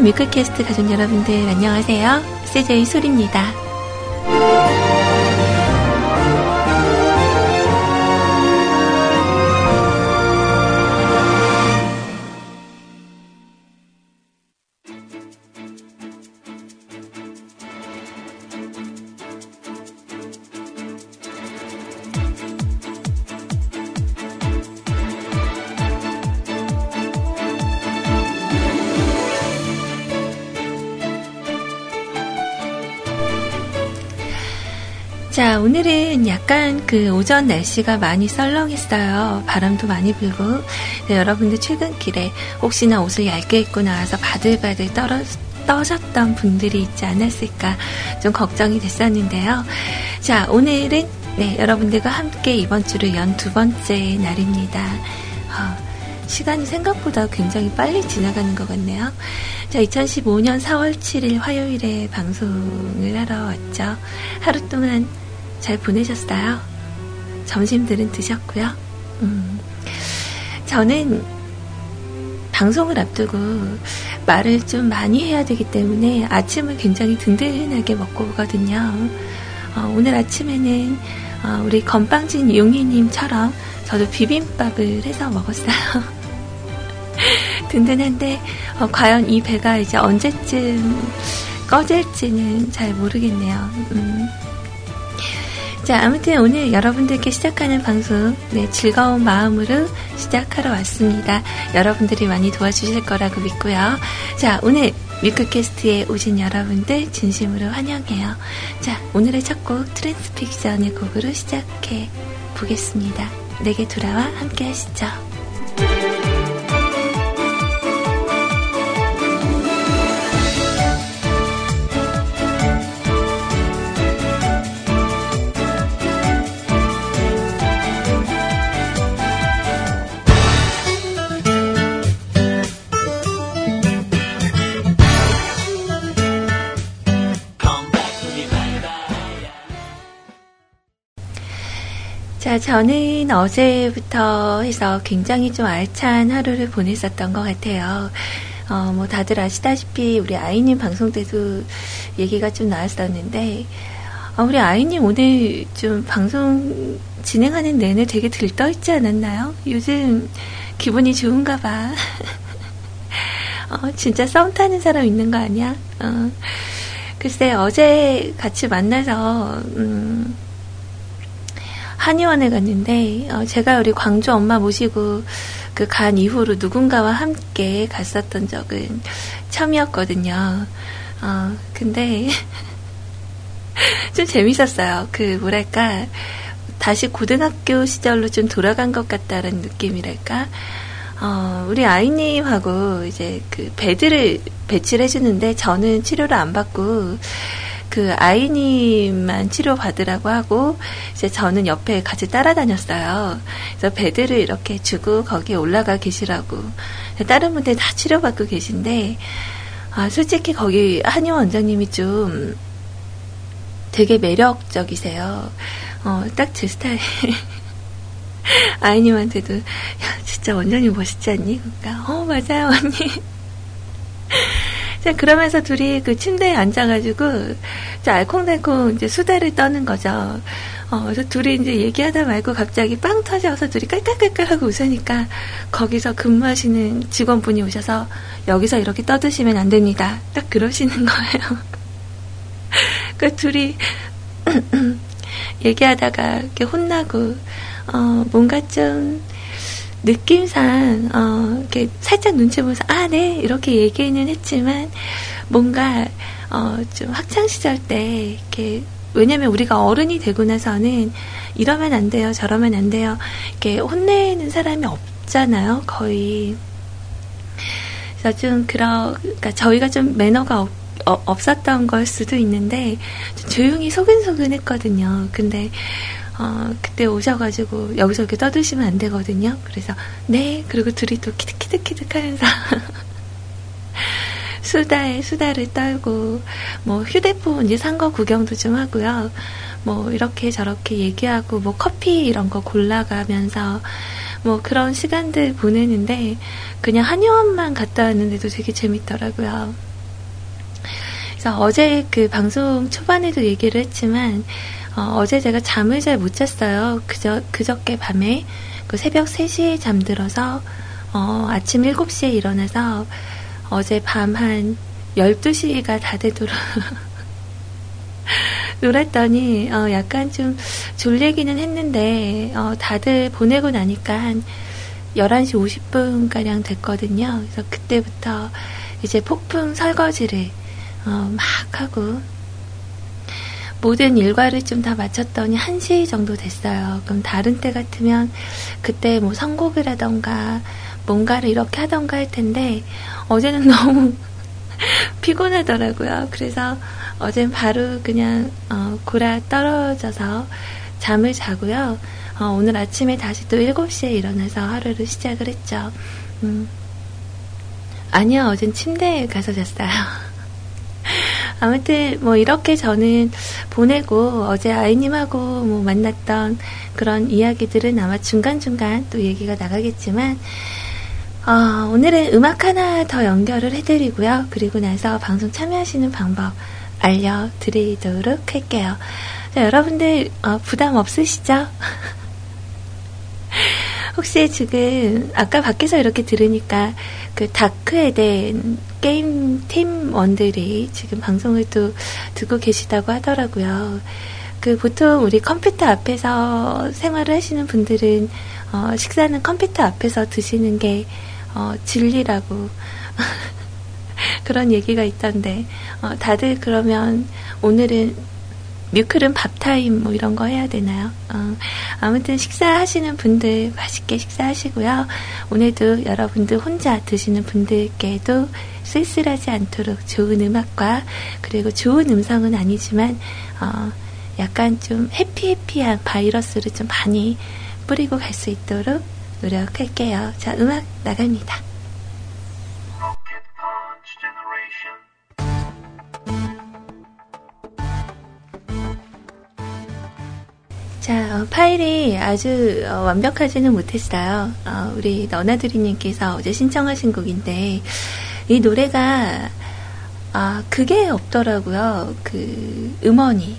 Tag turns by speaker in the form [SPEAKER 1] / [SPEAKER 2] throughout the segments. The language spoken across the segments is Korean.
[SPEAKER 1] 뮤클캐스트 가족 여러분들 안녕하세요. CJ 소리입니다. 약간 그 오전 날씨가 많이 썰렁했어요. 바람도 많이 불고. 네, 여러분들 출근길에 혹시나 옷을 얇게 입고 나와서 바들바들 떨어, 떠셨던 분들이 있지 않았을까 좀 걱정이 됐었는데요. 자, 오늘은 네, 여러분들과 함께 이번 주를 연 두 번째 날입니다. 어, 시간이 생각보다 굉장히 빨리 지나가는 것 같네요. 자, 2015년 4월 7일 화요일에 방송을 하러 왔죠. 하루 동안 잘 보내셨어요? 점심들은 드셨고요. 음, 저는 방송을 앞두고 말을 좀 많이 해야 되기 때문에 아침을 굉장히 든든하게 먹고 오거든요. 어, 오늘 아침에는 어, 우리 건빵진 용희님처럼 저도 비빔밥을 해서 먹었어요. 든든한데 어, 과연 이 배가 이제 언제쯤 꺼질지는 잘 모르겠네요. 음. 자, 아무튼 오늘 여러분들께 시작하는 방송, 네, 즐거운 마음으로 시작하러 왔습니다. 여러분들이 많이 도와주실 거라고 믿고요. 자, 오늘 뮤크캐스트에 오신 여러분들 진심으로 환영해요. 자, 오늘의 첫 곡 트랜스픽션의 곡으로 시작해 보겠습니다. 내게 돌아와 함께 하시죠. 자, 저는 어제부터 해서 굉장히 좀 알찬 하루를 보냈었던 것 같아요. 어, 뭐 다들 아시다시피 우리 아이님 방송 때도 얘기가 좀 나왔었는데, 어, 우리 아이님 오늘 좀 방송 진행하는 내내 되게 들떠있지 않았나요? 요즘 기분이 좋은가 봐. 어, 진짜 썸 타는 사람 있는 거 아니야? 어, 글쎄, 어제 같이 만나서, 음, 한의원에 갔는데 어, 제가 우리 광주 엄마 모시고 그 간 이후로 누군가와 함께 갔었던 적은 처음이었거든요. 어, 근데 좀 재밌었어요. 그 뭐랄까 다시 고등학교 시절로 좀 돌아간 것 같다는 느낌이랄까. 어, 우리 아이님하고 이제 그 배드를 배치를 해주는데 저는 치료를 안 받고 그 아이님만 치료받으라고 하고 이제 저는 옆에 같이 따라다녔어요. 그래서 베드를 이렇게 주고 거기에 올라가 계시라고 다른 분들 다 치료받고 계신데 아, 솔직히 거기 한의 원장님이 좀 되게 매력적이세요. 어, 딱 제 스타일. 아이님한테도 야 진짜 원장님 멋있지 않니? 그러니까 어 맞아요 언니. 자, 그러면서 둘이 그 침대에 앉아가지고, 자, 알콩달콩 이제 수다를 떠는 거죠. 어, 그래서 둘이 이제 얘기하다 말고 갑자기 빵 터져서 둘이 깔깔깔깔 하고 웃으니까 거기서 근무하시는 직원분이 오셔서 여기서 이렇게 떠드시면 안 됩니다. 딱 그러시는 거예요. 그 둘이 얘기하다가 이렇게 혼나고, 어, 뭔가 좀, 느낌상 어, 이렇게 살짝 눈치 보면서 아, 네 이렇게 얘기는 했지만 뭔가 어, 좀 학창 시절 때 이렇게 왜냐면 우리가 어른이 되고 나서는 이러면 안 돼요, 저러면 안 돼요. 이렇게 혼내는 사람이 없잖아요, 거의. 그래서 좀 그러, 그러니까 저희가 좀 매너가 없, 어, 없었던 걸 수도 있는데 조용히 소근소근했거든요. 근데 어, 그때 오셔가지고 여기서 이렇게 떠드시면 안 되거든요. 그래서 네 그리고 둘이 또 키득키득키득 하면서 수다에 수다를 떨고 뭐 휴대폰 이제 산 거 구경도 좀 하고요. 뭐 이렇게 저렇게 얘기하고 뭐 커피 이런 거 골라가면서 뭐 그런 시간들 보내는데 그냥 한의원만 갔다 왔는데도 되게 재밌더라고요. 그래서 어제 그 방송 초반에도 얘기를 했지만 어, 제 제가 잠을 잘 못 잤어요. 그저 그저께 밤에 그 새벽 3시에 잠들어서 어, 아침 7시에 일어나서 어제 밤 한 12시가 다 되도록 놀았더니 어, 약간 좀 졸리기는 했는데 어, 다들 보내고 나니까 한 11시 50분가량 됐거든요. 그래서 그때부터 이제 폭풍 설거지를 어, 막 하고 모든 일과를 좀 다 마쳤더니 1시 정도 됐어요. 그럼 다른 때 같으면 그때 뭐 선곡을 하던가 뭔가를 이렇게 하던가 할 텐데 어제는 너무 피곤하더라고요. 그래서 어젠 바로 그냥 어, 골아 떨어져서 잠을 자고요. 어, 오늘 아침에 다시 또 7시에 일어나서 하루를 시작을 했죠. 음. 아니요, 어젠 침대에 가서 잤어요. 아무튼 뭐 이렇게 저는 보내고 어제 아이님하고 뭐 만났던 그런 이야기들은 아마 중간중간 또 얘기가 나가겠지만 어, 오늘은 음악 하나 더 연결을 해드리고요. 그리고 나서 방송 참여하시는 방법 알려드리도록 할게요. 자, 여러분들 어, 부담 없으시죠? 혹시 지금 아까 밖에서 이렇게 들으니까 그 다크에 대한 게임 팀원들이 지금 방송을 또 듣고 계시다고 하더라고요. 그 보통 우리 컴퓨터 앞에서 생활을 하시는 분들은 어, 식사는 컴퓨터 앞에서 드시는 게 어, 진리라고 그런 얘기가 있던데 어, 다들 그러면 오늘은 뮤클은 밥타임 뭐 이런 거 해야 되나요? 어, 아무튼 식사하시는 분들 맛있게 식사하시고요. 오늘도 여러분들 혼자 드시는 분들께도 쓸쓸하지 않도록 좋은 음악과 그리고 좋은 음성은 아니지만 어, 약간 좀 해피해피한 바이러스를 좀 많이 뿌리고 갈 수 있도록 노력할게요. 자, 음악 나갑니다. 자, 어, 파일이 아주 어, 완벽하지는 못했어요. 어, 우리 너나드리님께서 어제 신청하신 곡인데, 이 노래가, 아, 그게 없더라고요. 그, 음원이.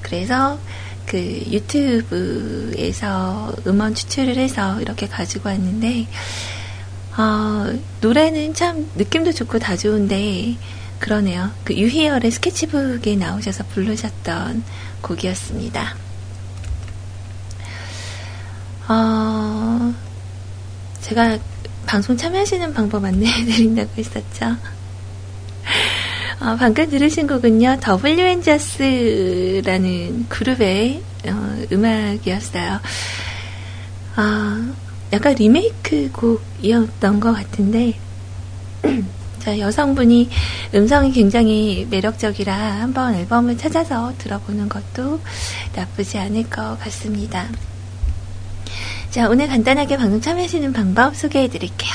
[SPEAKER 1] 그래서, 그, 유튜브에서 음원 추출을 해서 이렇게 가지고 왔는데, 어, 노래는 참 느낌도 좋고 다 좋은데, 그러네요. 그 유희열의 스케치북에 나오셔서 부르셨던 곡이었습니다. 어, 제가 방송 참여하시는 방법 안내해드린다고 했었죠. 어, 방금 들으신 곡은요, WN저스라는 그룹의 어, 음악이었어요. 어, 약간 리메이크 곡이었던 것 같은데, 자, 여성분이 음성이 굉장히 매력적이라 한번 앨범을 찾아서 들어보는 것도 나쁘지 않을 것 같습니다. 자, 오늘 간단하게 방송 참여하시는 방법 소개해 드릴게요.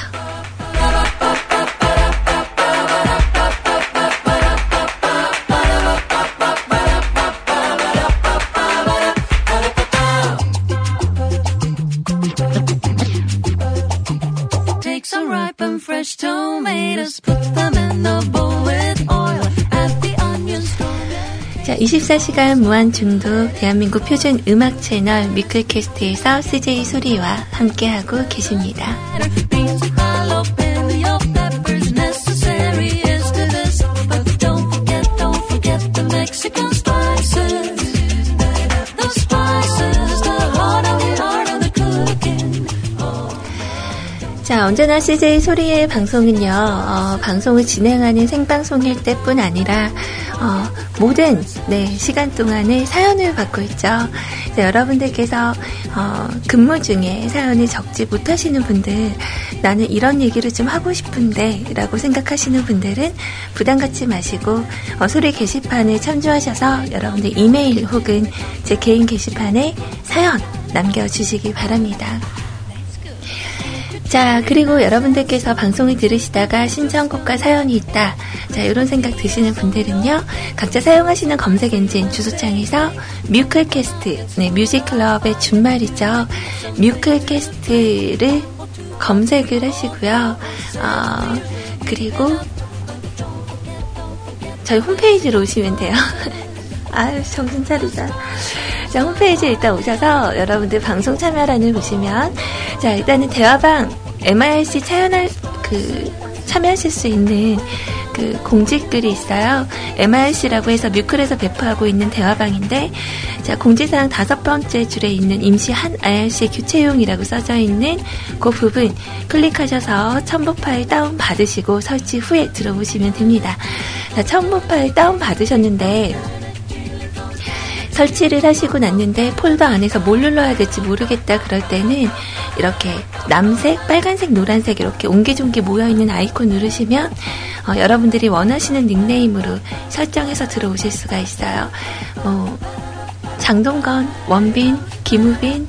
[SPEAKER 1] fresh tomatoes, put them in the bowl 24시간 무한 중독 대한민국 표준 음악 채널 미클캐스트에서 CJ 소리와 함께하고 계십니다. 자, 언제나 CJ 소리의 방송은요, 어, 방송을 진행하는 생방송일 때뿐 아니라, 어, 모든, 네, 시간 동안에 사연을 받고 있죠. 네, 여러분들께서, 어, 근무 중에 사연을 적지 못하시는 분들, 나는 이런 얘기를 좀 하고 싶은데, 라고 생각하시는 분들은 부담 갖지 마시고, 어, 소리 게시판에 참조하셔서 여러분들 이메일 혹은 제 개인 게시판에 사연 남겨주시기 바랍니다. 자, 그리고 여러분들께서 방송을 들으시다가 신청곡과 사연이 있다. 자, 이런 생각 드시는 분들은요, 각자 사용하시는 검색 엔진 주소창에서 뮤클캐스트, 네, 뮤직클럽의 준말이죠. 뮤클캐스트를 검색을 하시고요. 어, 그리고 저희 홈페이지로 오시면 돼요. 아유, 정신 차리자. 자, 홈페이지에 일단 오셔서 여러분들 방송 참여란을 보시면, 자, 일단은 대화방 MIRC 차연할, 그, 참여하실 수 있는 그 공지글이 있어요. MIRC라고 해서 뮤클에서 배포하고 있는 대화방인데, 자, 공지사항 다섯 번째 줄에 있는 임시 한 IRC 교체용이라고 써져 있는 그 부분 클릭하셔서 첨부 파일 다운 받으시고 설치 후에 들어보시면 됩니다. 자, 첨부 파일 다운 받으셨는데, 설치를 하시고 났는데 폴더 안에서 뭘 눌러야 될지 모르겠다 그럴 때는 이렇게 남색, 빨간색, 노란색 이렇게 옹기종기 모여있는 아이콘 누르시면 어, 여러분들이 원하시는 닉네임으로 설정해서 들어오실 수가 있어요. 뭐 장동건, 원빈, 김우빈,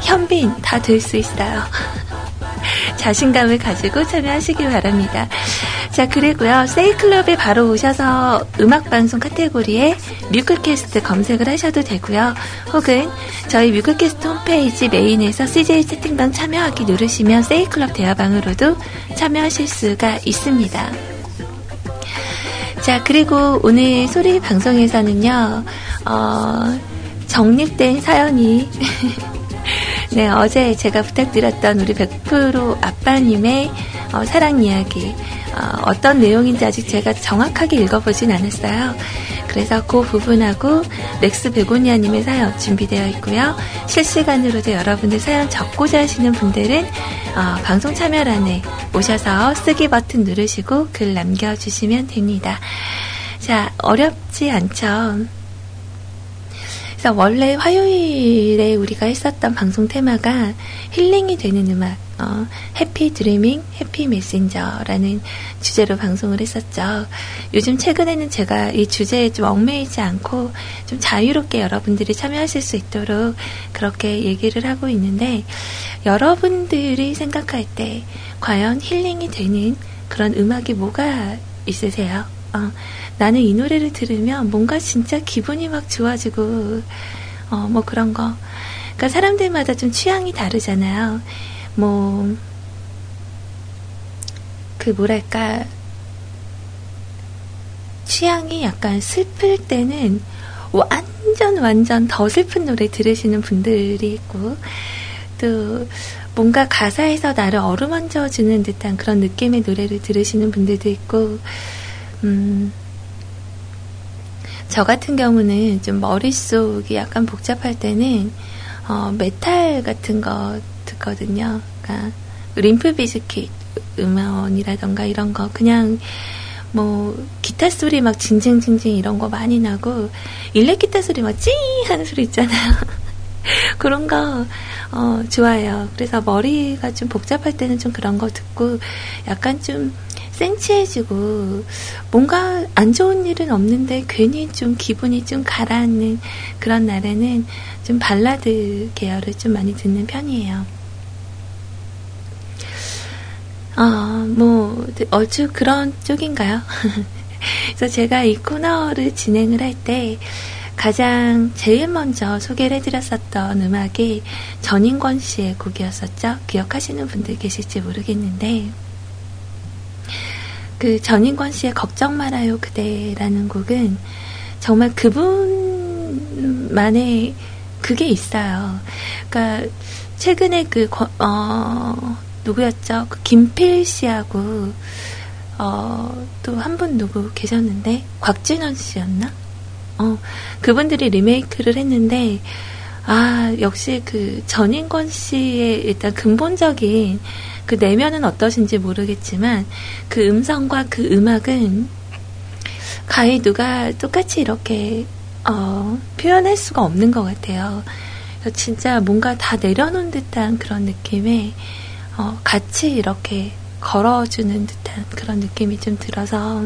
[SPEAKER 1] 현빈 다 될 수 있어요. 자신감을 가지고 참여하시길 바랍니다. 자, 그리고요, 세이클럽에 바로 오셔서 음악방송 카테고리에 뮤클캐스트 검색을 하셔도 되고요. 혹은 저희 뮤클캐스트 홈페이지 메인에서 CJ 채팅방 참여하기 누르시면 세이클럽 대화방으로도 참여하실 수가 있습니다. 자, 그리고 오늘 소리 방송에서는요, 어, 정립된 사연이 네, 어제 제가 부탁드렸던 우리 100% 아빠님의 어, 사랑 이야기 어, 떤 내용인지 아직 제가 정확하게 읽어보진 않았어요. 그래서 그 부분하고 렉스 베고니아님의 사연 준비되어 있고요. 실시간으로도 여러분들 사연 적고자 하시는 분들은 어, 방송 참여란에 오셔서 쓰기 버튼 누르시고 글 남겨주시면 됩니다. 자, 어렵지 않죠? 그래서 원래 화요일에 우리가 했었던 방송 테마가 힐링이 되는 음악, 어, Happy Dreaming, Happy Messenger라는 주제로 방송을 했었죠. 요즘 최근에는 제가 이 주제에 좀 얽매이지 않고 좀 자유롭게 여러분들이 참여하실 수 있도록 그렇게 얘기를 하고 있는데 여러분들이 생각할 때 과연 힐링이 되는 그런 음악이 뭐가 있으세요? 어, 나는 이 노래를 들으면 뭔가 진짜 기분이 막 좋아지고, 어, 뭐 그런 거. 그러니까 사람들마다 좀 취향이 다르잖아요. 뭐, 그 뭐랄까, 취향이 약간 슬플 때는 완전 완전 더 슬픈 노래 들으시는 분들이 있고, 또 뭔가 가사에서 나를 어루만져 주는 듯한 그런 느낌의 노래를 들으시는 분들도 있고, 음, 저 같은 경우는 좀 머릿속이 약간 복잡할 때는, 어, 메탈 같은 거 듣거든요. 그러니까, Limp Bizkit 음원이라던가 이런 거, 그냥, 뭐, 기타 소리 막 징징징징 이런 거 많이 나고, 일렉 기타 소리 막 찡! 하는 소리 있잖아요. 그런 거, 어, 좋아요. 그래서 머리가 좀 복잡할 때는 좀 그런 거 듣고, 약간 좀, 센치해지고 뭔가 안 좋은 일은 없는데 괜히 좀 기분이 좀 가라앉는 그런 날에는 좀 발라드 계열을 좀 많이 듣는 편이에요. 어, 뭐, 얼추 그런 쪽인가요? 그래서 제가 이 코너를 진행을 할 때 가장 제일 먼저 소개를 해드렸었던 음악이 전인권 씨의 곡이었었죠. 기억하시는 분들 계실지 모르겠는데, 그 전인권 씨의 걱정 말아요 그대라는 곡은 정말 그분만의 그게 있어요. 그러니까 최근에 그 어, 누구였죠? 그 김필 씨하고 어, 또 한 분 누구 계셨는데 곽진원 씨였나? 어, 그분들이 리메이크를 했는데 아 역시 그 전인권 씨의 일단 근본적인 그 내면은 어떠신지 모르겠지만 그 음성과 그 음악은 가히 누가 똑같이 이렇게 어, 표현할 수가 없는 것 같아요. 진짜 뭔가 다 내려놓은 듯한 그런 느낌에 어, 같이 이렇게 걸어주는 듯한 그런 느낌이 좀 들어서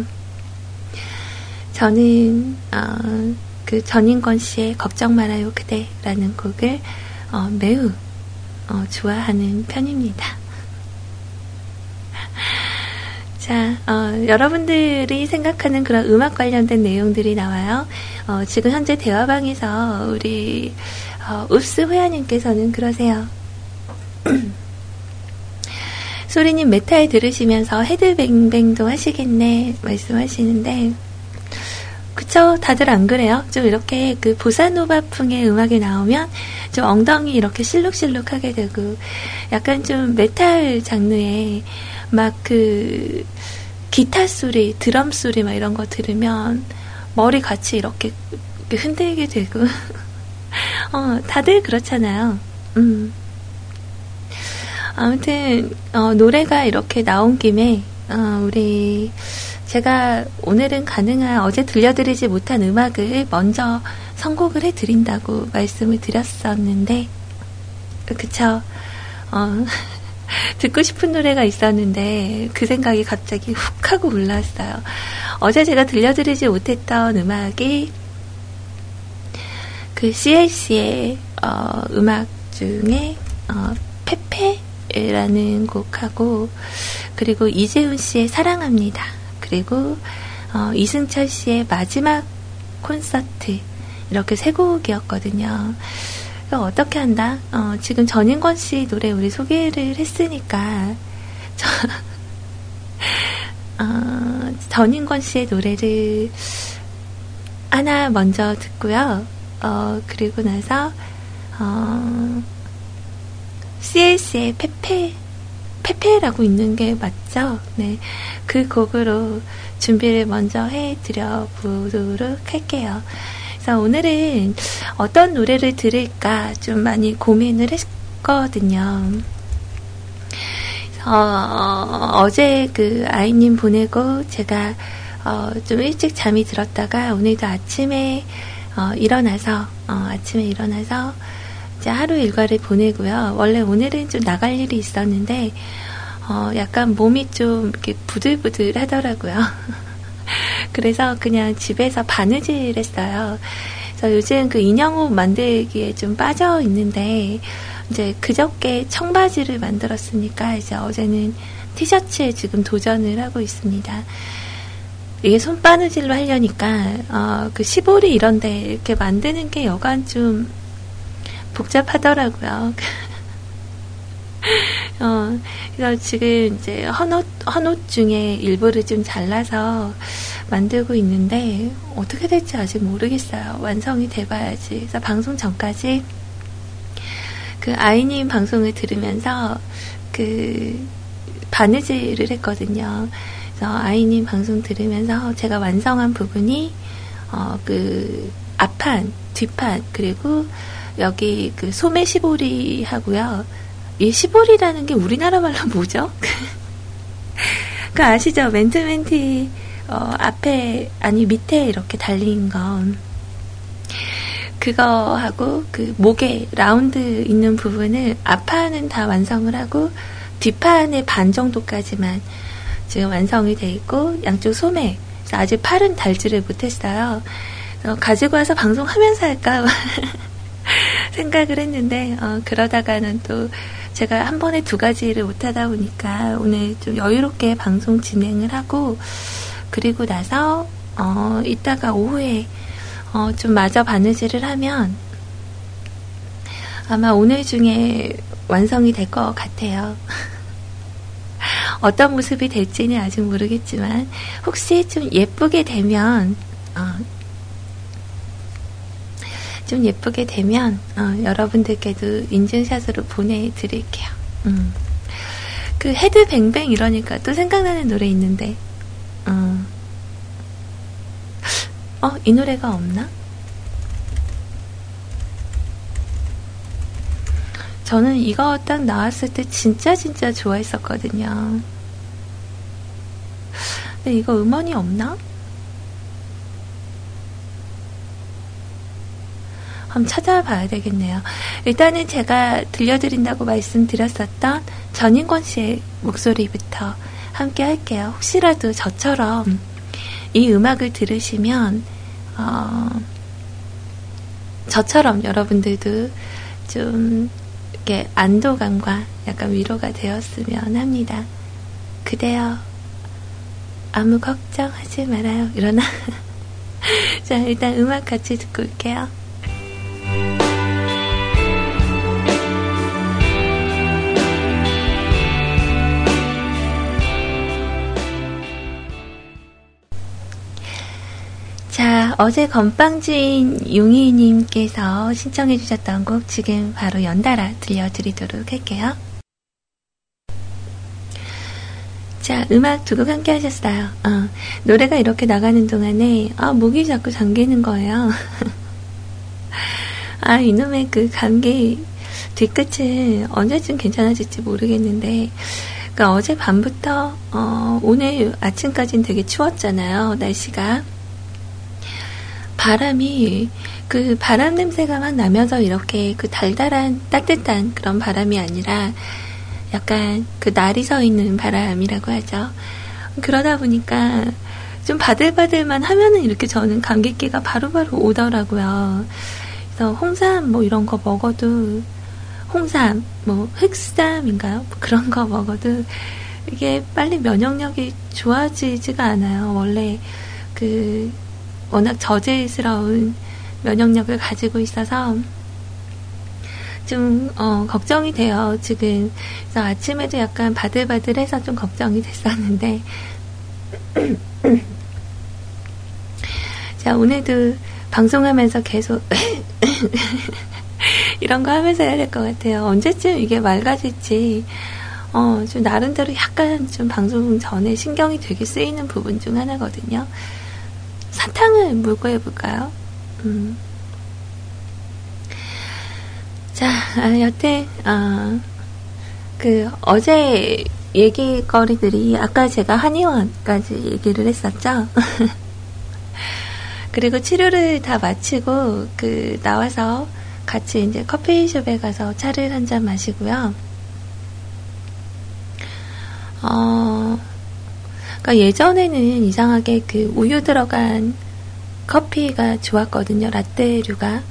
[SPEAKER 1] 저는 어, 그 전인권 씨의 걱정 말아요 그대라는 곡을 어, 매우 어, 좋아하는 편입니다. 자, 어, 여러분들이 생각하는 그런 음악 관련된 내용들이 나와요. 어, 지금 현재 대화방에서 우리 어, 읍스 회원님께서는 그러세요. 소리님 메탈 들으시면서 헤드뱅뱅도 하시겠네 말씀하시는데 그쵸 다들 안 그래요? 좀 이렇게 그 보사노바풍의 음악이 나오면 좀 엉덩이 이렇게 실룩실룩하게 되고 약간 좀 메탈 장르의 막 그 기타 소리, 드럼 소리 막 이런 거 들으면 머리 같이 이렇게 흔들게 되고 어 다들 그렇잖아요. 음. 아무튼 어, 노래가 이렇게 나온 김에 어, 우리 제가 오늘은 가능한 어제 들려드리지 못한 음악을 먼저 선곡을 해드린다고 말씀을 드렸었는데 그쵸 어, 듣고 싶은 노래가 있었는데 그 생각이 갑자기 훅 하고 올라왔어요. 어제 제가 들려드리지 못했던 음악이 그 CLC의 어, 음악 중에 어, 페페 라는 곡하고 그리고 이재훈 씨의 사랑합니다. 그리고 어, 이승철 씨의 마지막 콘서트 이렇게 세 곡이었거든요. 어떻게 한다? 어, 지금 전인권 씨 노래 우리 소개를 했으니까 저, 어, 전인권 씨의 노래를 하나 먼저 듣고요. 어, 그리고 나서 어, CLC의 페페, 페페라고 있는 게 맞죠? 네. 그 곡으로 준비를 먼저 해드려 보도록 할게요. 그래서 오늘은 어떤 노래를 들을까 좀 많이 고민을 했거든요. 어, 어제 그 아이님 보내고 제가 어, 좀 일찍 잠이 들었다가 오늘도 아침에 어, 일어나서 어, 아침에 일어나서 이제 하루 일과를 보내고요. 원래 오늘은 좀 나갈 일이 있었는데, 어, 약간 몸이 좀 이렇게 부들부들 하더라고요. 그래서 그냥 집에서 바느질 했어요. 그래서 요즘 그 인형옷 만들기에 좀 빠져 있는데, 이제 그저께 청바지를 만들었으니까, 이제 어제는 티셔츠에 지금 도전을 하고 있습니다. 이게 손바느질로 하려니까, 어, 그 시보리 이런데 이렇게 만드는 게 여간 좀 복잡하더라고요. 어, 그래서 지금 이제 헌옷, 헌옷 중에 일부를 좀 잘라서 만들고 있는데, 어떻게 될지 아직 모르겠어요. 완성이 돼봐야지. 그래서 방송 전까지 그 아이님 방송을 들으면서 그 바느질을 했거든요. 그래서 아이님 방송 들으면서 제가 완성한 부분이, 어, 그 앞판, 뒷판, 그리고 여기 그 소매 시보리 하고요. 이 시보리라는 게 우리나라 말로 뭐죠? 그 아시죠? 멘트멘티 어, 앞에 아니 밑에 이렇게 달린 건 그거 하고 그 목에 라운드 있는 부분을 앞판은 다 완성을 하고 뒷판의 반 정도까지만 지금 완성이 돼 있고 양쪽 소매 아직 팔은 달지를 못했어요. 가지고 와서 방송하면서 할까 생각을 했는데 어, 그러다가는 또 제가 한 번에 두 가지를 못하다 보니까 오늘 좀 여유롭게 방송 진행을 하고 그리고 나서 어, 이따가 오후에 어, 좀 마저 바느질을 하면 아마 오늘 중에 완성이 될 것 같아요. 어떤 모습이 될지는 아직 모르겠지만 혹시 좀 예쁘게 되면 어, 좀 예쁘게 되면 어, 여러분들께도 인증샷으로 보내드릴게요. 음. 그 헤드 뱅뱅 이러니까 또 생각나는 노래 있는데 어, 어, 이 노래가 없나? 저는 이거 딱 나왔을 때 진짜 진짜 좋아했었거든요. 근데 이거 음원이 없나? 한번 찾아봐야 되겠네요. 일단은 제가 들려드린다고 말씀드렸었던 전인권 씨의 목소리부터 함께 할게요. 혹시라도 저처럼 이 음악을 들으시면, 어, 저처럼 여러분들도 좀 이렇게 안도감과 약간 위로가 되었으면 합니다. 그대여, 아무 걱정하지 말아요. 이러나? 자, 일단 음악 같이 듣고 올게요. 어제 건빵주인 용희님께서 신청해 주셨던 곡 지금 바로 연달아 들려드리도록 할게요. 자, 음악 두 곡 함께 하셨어요. 어, 노래가 이렇게 나가는 동안에, 아, 목이 자꾸 잠기는 거예요. 아, 이놈의 그 감기 뒤끝은 언제쯤 괜찮아질지 모르겠는데, 그러니까 어제 밤부터, 어, 오늘 아침까지는 되게 추웠잖아요, 날씨가. 바람이, 그 바람 냄새가 막 나면서 이렇게 그 달달한, 따뜻한 그런 바람이 아니라, 약간 그 날이 서 있는 바람이라고 하죠. 그러다 보니까 좀 바들바들만 하면은 이렇게 저는 감기기가 바로바로 오더라고요. 그래서 홍삼 뭐 이런 거 먹어도 홍삼, 뭐 흑삼인가요? 뭐 그런 거 먹어도 이게 빨리 면역력이 좋아지지가 않아요. 원래 그 워낙 저질스러운 면역력을 가지고 있어서 좀, 어, 걱정이 돼요, 지금. 그래서 아침에도 약간 바들바들해서 좀 걱정이 됐었는데. 자, 오늘도 방송하면서 계속 이런 거 하면서 해야 될 것 같아요. 언제쯤 이게 맑아질지, 어, 좀 나름대로 약간 좀 방송 전에 신경이 되게 쓰이는 부분 중 하나거든요. 사탕을 물고 해볼까요? 음. 자, 아, 여태, 어, 그, 어제 얘기거리들이, 아까 제가 한의원까지 얘기를 했었죠. 그리고 치료를 다 마치고, 그, 나와서 같이 이제 커피숍에 가서 차를 한 잔 마시고요. 어, 그니까 예전에는 이상하게 그 우유 들어간 커피가 좋았거든요. 라떼류가.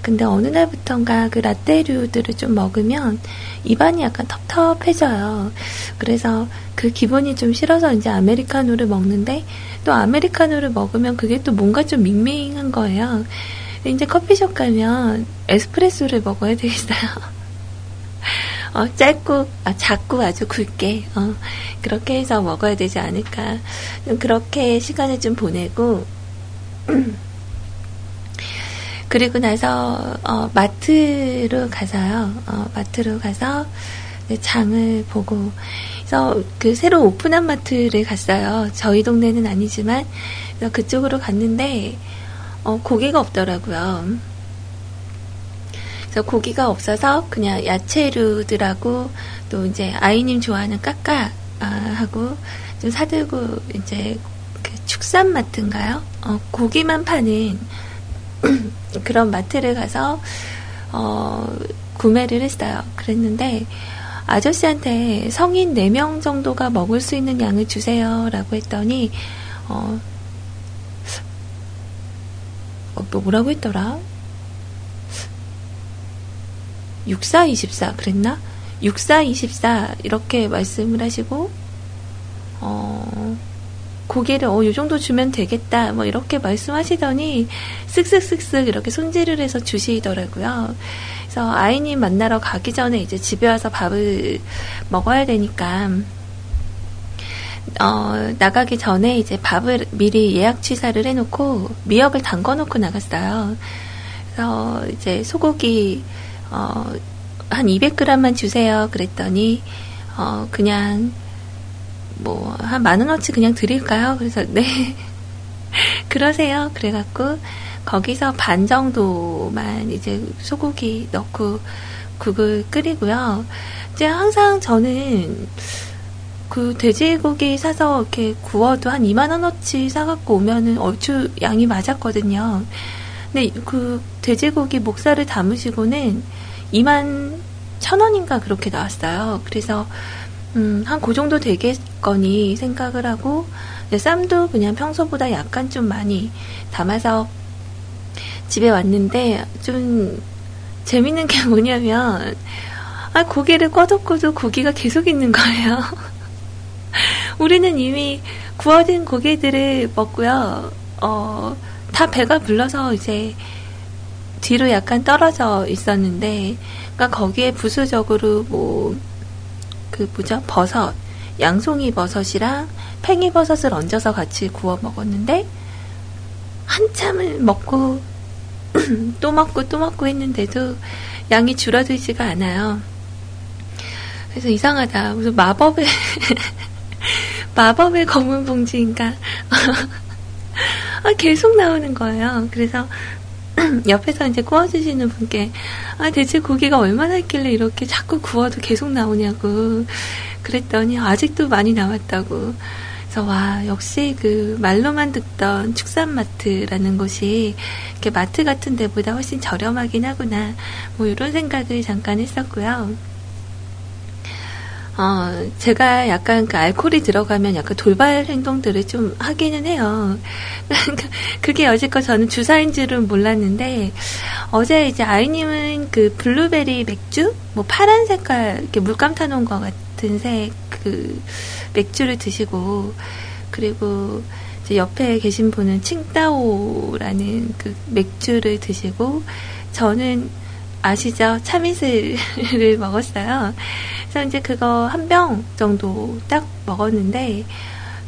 [SPEAKER 1] 근데 어느 날부턴가 그 라떼류들을 좀 먹으면 입안이 약간 텁텁해져요. 그래서 그 기분이 좀 싫어서 이제 아메리카노를 먹는데 또 아메리카노를 먹으면 그게 또 뭔가 좀 밍밍한 거예요. 이제 커피숍 가면 에스프레소를 먹어야 되겠어요. 어, 짧고, 아, 작고 아주 굵게, 어, 그렇게 해서 먹어야 되지 않을까. 그렇게 시간을 좀 보내고, 그리고 나서 어, 마트로 가서요. 어, 마트로 가서 장을 보고 그래서 그 새로 오픈한 마트를 갔어요. 저희 동네는 아니지만 그쪽으로 갔는데 어, 고기가 없더라고요. 그래서 고기가 없어서 그냥 야채류들하고 또 이제 아이님 좋아하는 까까 아, 하고 좀 사들고 이제 그 축산 마트인가요? 어, 고기만 파는 그런 마트를 가서 어, 구매를 했어요. 그랬는데 아저씨한테 성인 4명 정도가 먹을 수 있는 양을 주세요. 라고 했더니 어, 어 뭐라고 했더라? 6424 그랬나? 6424 이렇게 말씀을 하시고 어 고개를 어, 요 정도 주면 되겠다, 뭐 이렇게 말씀하시더니 쓱쓱쓱쓱 이렇게 손질을 해서 주시더라고요. 그래서 아이님 만나러 가기 전에 이제 집에 와서 밥을 먹어야 되니까 어, 나가기 전에 이제 밥을 미리 예약 취사를 해놓고 미역을 담궈 놓고 나갔어요. 그래서 이제 소고기 어, 한 200g만 주세요. 그랬더니 어, 그냥 뭐, 한 만 원어치 그냥 드릴까요? 그래서, 네. 그러세요. 그래갖고, 거기서 반 정도만 이제 소고기 넣고 국을 끓이고요. 이제 항상 저는 그 돼지고기 사서 이렇게 구워도 한 2만 원어치 사갖고 오면은 얼추 양이 맞았거든요. 근데 그 돼지고기 목살을 담으시고는 2만 천 원인가 그렇게 나왔어요. 그래서 음, 한 그 정도 되겠거니 생각을 하고, 쌈도 그냥 평소보다 약간 좀 많이 담아서 집에 왔는데, 좀 재밌는 게 뭐냐면, 아, 고기를 꺼덕고도 고기가 계속 있는 거예요. 우리는 이미 구워진 고기들을 먹고요, 어, 다 배가 불러서 이제 뒤로 약간 떨어져 있었는데, 그러니까 거기에 부수적으로 뭐, 그 뭐죠? 버섯, 양송이 버섯이랑 팽이버섯을 얹어서 같이 구워 먹었는데 한참을 먹고 또 먹고 또 먹고 했는데도 양이 줄어들지가 않아요. 그래서 이상하다. 무슨 마법의 마법의 검은 봉지인가 아, 계속 나오는 거예요. 그래서 옆에서 이제 구워주시는 분께 아 대체 고기가 얼마나 있길래 이렇게 자꾸 구워도 계속 나오냐고 그랬더니 아직도 많이 남았다고 그래서 와 역시 그 말로만 듣던 축산마트라는 곳이 이렇게 마트 같은 데보다 훨씬 저렴하긴 하구나 뭐 이런 생각을 잠깐 했었고요. 어, 제가 약간 그 알코올이 들어가면 약간 돌발 행동들을 좀 하기는 해요. 그게 여지껏 저는 주사인 줄은 몰랐는데, 어제 이제 아이님은 그 블루베리 맥주? 뭐 파란 색깔, 이렇게 물감 타놓은 것 같은 색, 그 맥주를 드시고, 그리고 이제 옆에 계신 분은 칭따오라는 그 맥주를 드시고, 저는 아시죠? 참이슬을 먹었어요. 그래서 이제 그거 한 병 정도 딱 먹었는데,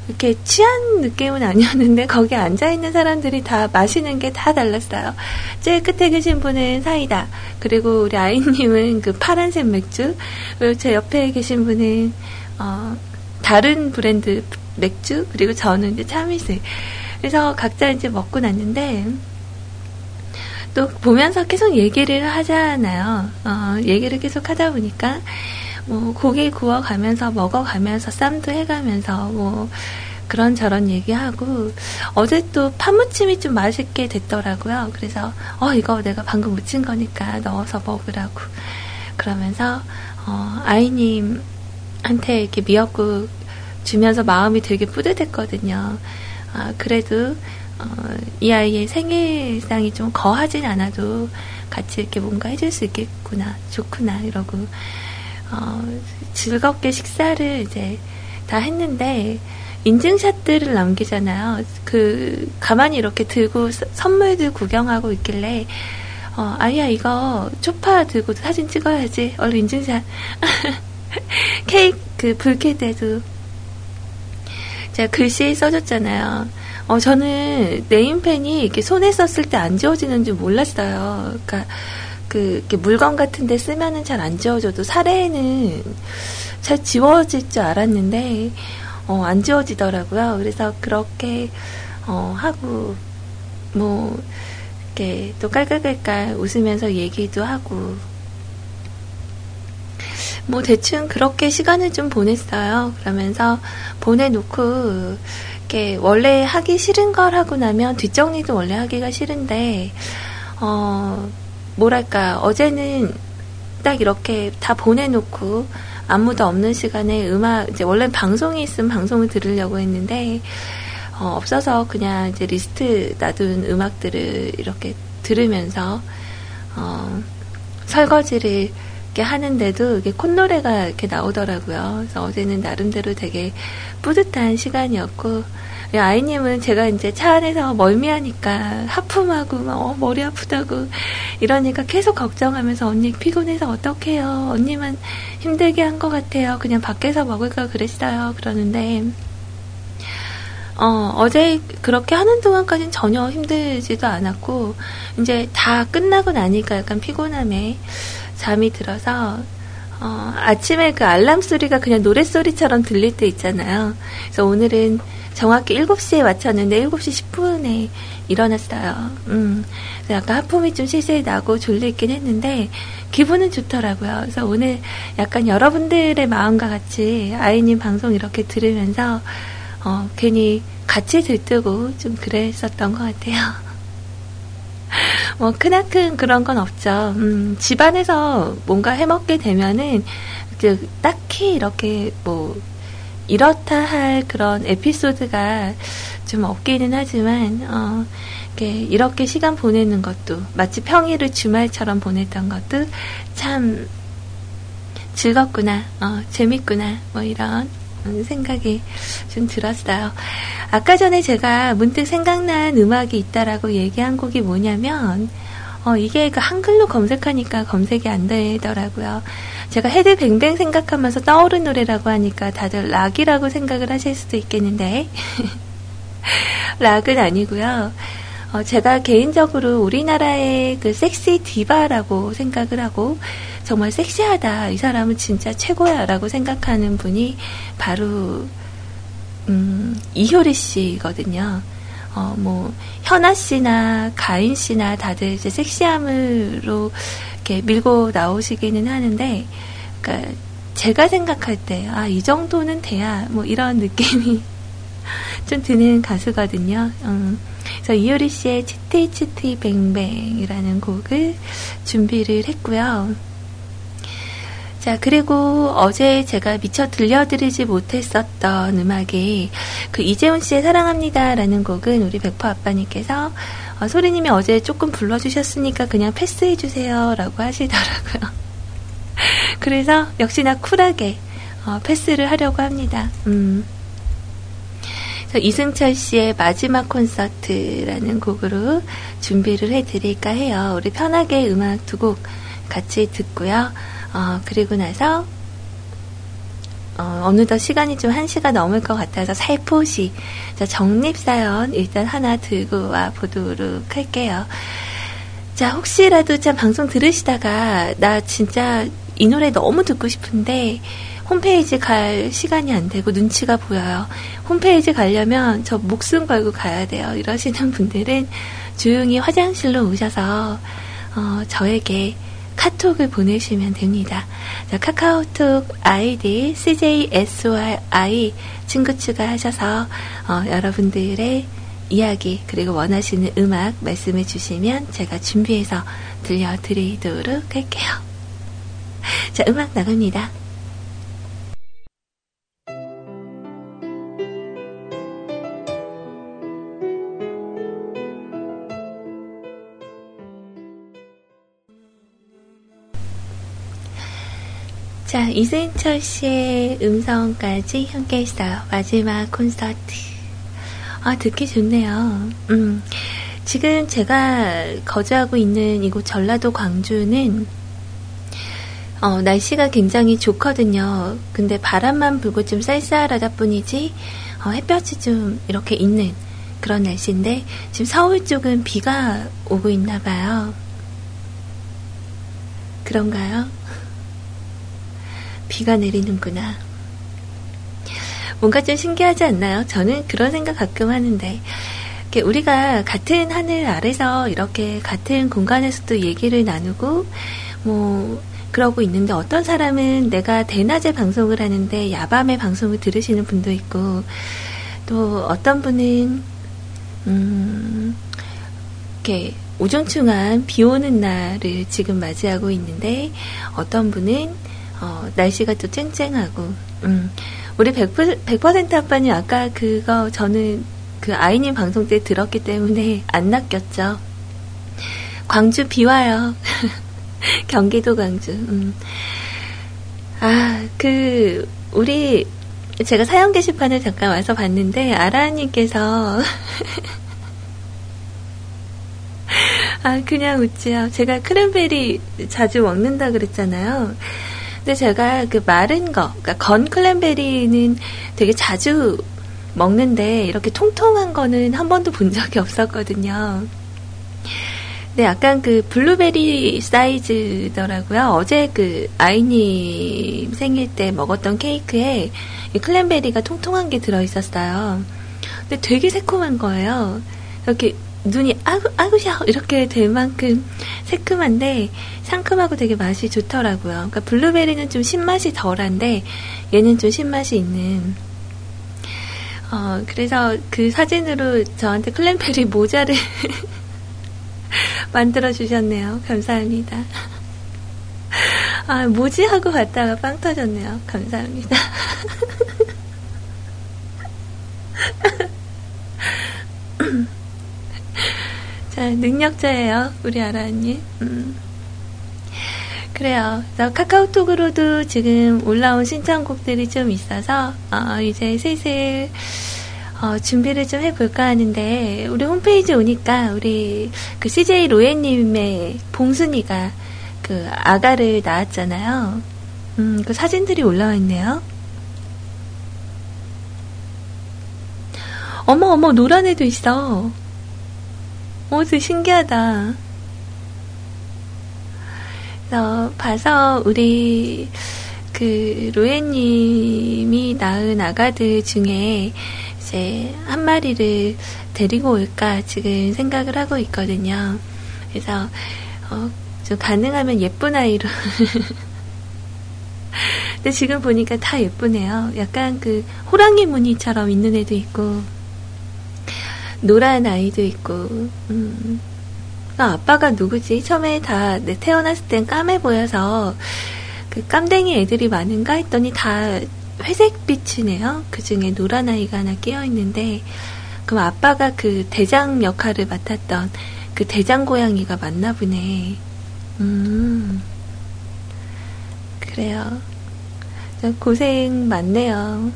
[SPEAKER 1] 이렇게 취한 느낌은 아니었는데, 거기 앉아 있는 사람들이 다 마시는 게 다 달랐어요. 제일 끝에 계신 분은 사이다. 그리고 우리 아이님은 그 파란색 맥주. 그리고 제 옆에 계신 분은, 어, 다른 브랜드 맥주. 그리고 저는 이제 참이슬. 그래서 각자 이제 먹고 났는데, 또 보면서 계속 얘기를 하잖아요. 어, 얘기를 계속 하다 보니까 뭐 고기 구워가면서 먹어가면서 쌈도 해가면서 뭐 그런 저런 얘기하고 어제 또 파무침이 좀 맛있게 됐더라고요. 그래서 어 이거 내가 방금 무친 거니까 넣어서 먹으라고 그러면서 어, 아이님한테 이렇게 미역국 주면서 마음이 되게 뿌듯했거든요. 아, 그래도 어, 이 아이의 생일상이 좀 거하진 않아도 같이 이렇게 뭔가 해줄 수 있겠구나, 좋구나, 이러고, 어, 즐겁게 식사를 이제 다 했는데, 인증샷들을 남기잖아요. 그, 가만히 이렇게 들고 선물들 구경하고 있길래, 어, 아이야, 이거 초파 들고 사진 찍어야지. 얼른 인증샷. 케이크, 그, 불쾌대도 제가 글씨 써줬잖아요. 어, 저는 네임펜이 이렇게 손에 썼을 때 안 지워지는 줄 몰랐어요. 그러니까 그 물건 같은 데 쓰면은 잘 안 지워져도 사례는 잘 지워질 줄 알았는데 어, 안 지워지더라고요. 그래서 그렇게 어, 하고 뭐 이렇게 또 깔깔깔깔 웃으면서 얘기도 하고 뭐 대충 그렇게 시간을 좀 보냈어요. 그러면서 보내놓고 이렇게 원래 하기 싫은 걸 하고 나면 뒷정리도 원래 하기가 싫은데 어 뭐랄까 어제는 딱 이렇게 다 보내놓고 아무도 없는 시간에 음악 이제 원래 방송이 있으면 방송을 들으려고 했는데 어, 없어서 그냥 이제 리스트 놔둔 음악들을 이렇게 들으면서 어, 설거지를 이렇게 하는데도 이게 콧노래가 이렇게 나오더라고요. 그래서 어제는 나름대로 되게 뿌듯한 시간이었고, 아이님은 제가 이제 차 안에서 멀미하니까 하품하고 막 어, 머리 아프다고 이러니까 계속 걱정하면서 언니 피곤해서 어떡해요. 언니만 힘들게 한 것 같아요. 그냥 밖에서 먹을까 그랬어요. 그러는데 어, 어제 그렇게 하는 동안까지는 전혀 힘들지도 않았고, 이제 다 끝나고 나니까 약간 피곤함에 잠이 들어서 어, 아침에 그 알람 소리가 그냥 노랫소리처럼 들릴 때 있잖아요. 그래서 오늘은 정확히 7시에 맞췄는데 7시 10분에 일어났어요. 음, 약간 하품이 좀 실실 나고 졸리긴 했는데 기분은 좋더라고요. 그래서 오늘 약간 여러분들의 마음과 같이 아이님 방송 이렇게 들으면서 어, 괜히 같이 들뜨고 좀 그랬었던 것 같아요. 뭐 크나큰 그런 건 없죠. 음, 집안에서 뭔가 해먹게 되면은 이제 딱히 이렇게 뭐 이렇다 할 그런 에피소드가 좀 없기는 하지만 어, 이렇게 시간 보내는 것도 마치 평일을 주말처럼 보냈던 것도 참 즐겁구나, 어, 재밌구나, 뭐 이런 생각이 좀 들었어요. 아까 전에 제가 문득 생각난 음악이 있다라고 얘기한 곡이 뭐냐면, 어, 이게 그 한글로 검색하니까 검색이 안 되더라고요. 제가 헤드뱅뱅 생각하면서 떠오른 노래라고 하니까 다들 락이라고 생각을 하실 수도 있겠는데, 락은 아니고요. 어, 제가 개인적으로 우리나라의 그 섹시 디바라고 생각을 하고 정말 섹시하다. 이 사람은 진짜 최고야라고 생각하는 분이 바로 음, 이효리 씨거든요. 어, 뭐, 현아 씨나 가인 씨나 다들 이제 섹시함으로 이렇게 밀고 나오시기는 하는데, 그니까, 제가 생각할 때, 아, 이 정도는 돼야, 뭐, 이런 느낌이 좀 드는 가수거든요. 음, 그래서 이효리 씨의 치티 치티 뱅뱅이라는 곡을 준비를 했고요. 자, 그리고 어제 제가 미처 들려드리지 못했었던 음악이 그 이재훈 씨의 사랑합니다라는 곡은 우리 백퍼 아빠님께서 어, 소리님이 어제 조금 불러주셨으니까 그냥 패스해주세요 라고 하시더라고요. 그래서 역시나 쿨하게 어, 패스를 하려고 합니다. 음. 이승철 씨의 마지막 콘서트라는 곡으로 준비를 해드릴까 해요. 우리 편하게 음악 두 곡 같이 듣고요. 어, 그리고 나서 어, 어느덧 시간이 좀 1시가 넘을 것 같아서 살포시 정립사연 일단 하나 들고 와 보도록 할게요. 자, 혹시라도 참 방송 들으시다가 나 진짜 이 노래 너무 듣고 싶은데 홈페이지 갈 시간이 안 되고 눈치가 보여요. 홈페이지 가려면 저 목숨 걸고 가야 돼요. 이러시는 분들은 조용히 화장실로 오셔서 어, 저에게 카톡을 보내시면 됩니다. 자, 카카오톡 아이디 CJSORI 친구 추가하셔서 어, 여러분들의 이야기 그리고 원하시는 음악 말씀해 주시면 제가 준비해서 들려드리도록 할게요. 자, 음악 나갑니다. 자, 이승철 씨의 음성까지 함께 했어요. 마지막 콘서트. 아, 듣기 좋네요. 음, 지금 제가 거주하고 있는 이곳 전라도 광주는 어, 날씨가 굉장히 좋거든요. 근데 바람만 불고 좀 쌀쌀하다 뿐이지 어, 햇볕이 좀 이렇게 있는 그런 날씨인데 지금 서울 쪽은 비가 오고 있나 봐요. 그런가요? 비가 내리는구나. 뭔가 좀 신기하지 않나요? 저는 그런 생각 가끔 하는데, 우리가 같은 하늘 아래서 이렇게 같은 공간에서도 얘기를 나누고, 뭐, 그러고 있는데 어떤 사람은 내가 대낮에 방송을 하는데 야밤에 방송을 들으시는 분도 있고, 또 어떤 분은, 음, 이렇게 우중충한 비 오는 날을 지금 맞이하고 있는데, 어떤 분은 어, 날씨가 또 쨍쨍하고, 음, 우리 100%, 100% 아빠님 아까 그거 저는 그 아이님 방송 때 들었기 때문에 안 낚였죠. 광주 비 와요. 경기도 광주. 음. 아, 그, 우리, 제가 사연 게시판을 잠깐 와서 봤는데, 아라님께서, 아, 그냥 웃지요. 제가 크랜베리 자주 먹는다 그랬잖아요. 근데 제가 그 마른 거, 그러니까 건 클랜베리는 되게 자주 먹는데 이렇게 통통한 거는 한 번도 본 적이 없었거든요. 네, 약간 그 블루베리 사이즈더라고요. 어제 그 아이님 생일 때 먹었던 케이크에 이 클랜베리가 통통한 게 들어 있었어요. 근데 되게 새콤한 거예요. 이렇게 눈이 아구, 아구샤 이렇게 될 만큼 새콤한데 상큼하고 되게 맛이 좋더라고요. 그러니까 블루베리는 좀 신맛이 덜한데 얘는 좀 신맛이 있는 어, 그래서 그 사진으로 저한테 클랜베리 모자를 만들어 주셨네요. 감사합니다. 아, 뭐지 하고 봤다가 빵 터졌네요. 감사합니다. 자, 능력자예요. 우리 아라님. 음. 그래요. 카카오톡으로도 지금 올라온 신청곡들이 좀 있어서, 어, 이제 슬슬, 어, 준비를 좀 해볼까 하는데, 우리 홈페이지 오니까, 우리, 그 CJ 로에님의 봉순이가 그 아가를 낳았잖아요. 음, 그 사진들이 올라와 있네요. 어머, 어머, 노란 애도 있어. 오, 되게 신기하다. 그래서 봐서 우리 그 로에님이 낳은 아가들 중에 이제 한 마리를 데리고 올까 지금 생각을 하고 있거든요. 그래서 어, 좀 가능하면 예쁜 아이로. 근데 지금 보니까 다 예쁘네요. 약간 그 호랑이 무늬처럼 있는 애도 있고 노란 아이도 있고. 음. 아, 아빠가 누구지? 처음에 다 네, 태어났을 땐 까매 보여서 그 깜댕이 애들이 많은가 했더니 다 회색빛이네요. 그 중에 노란 아이가 하나 끼어 있는데, 그럼 아빠가 그 대장 역할을 맡았던 그 대장 고양이가 맞나 보네. 음, 그래요. 고생 많네요.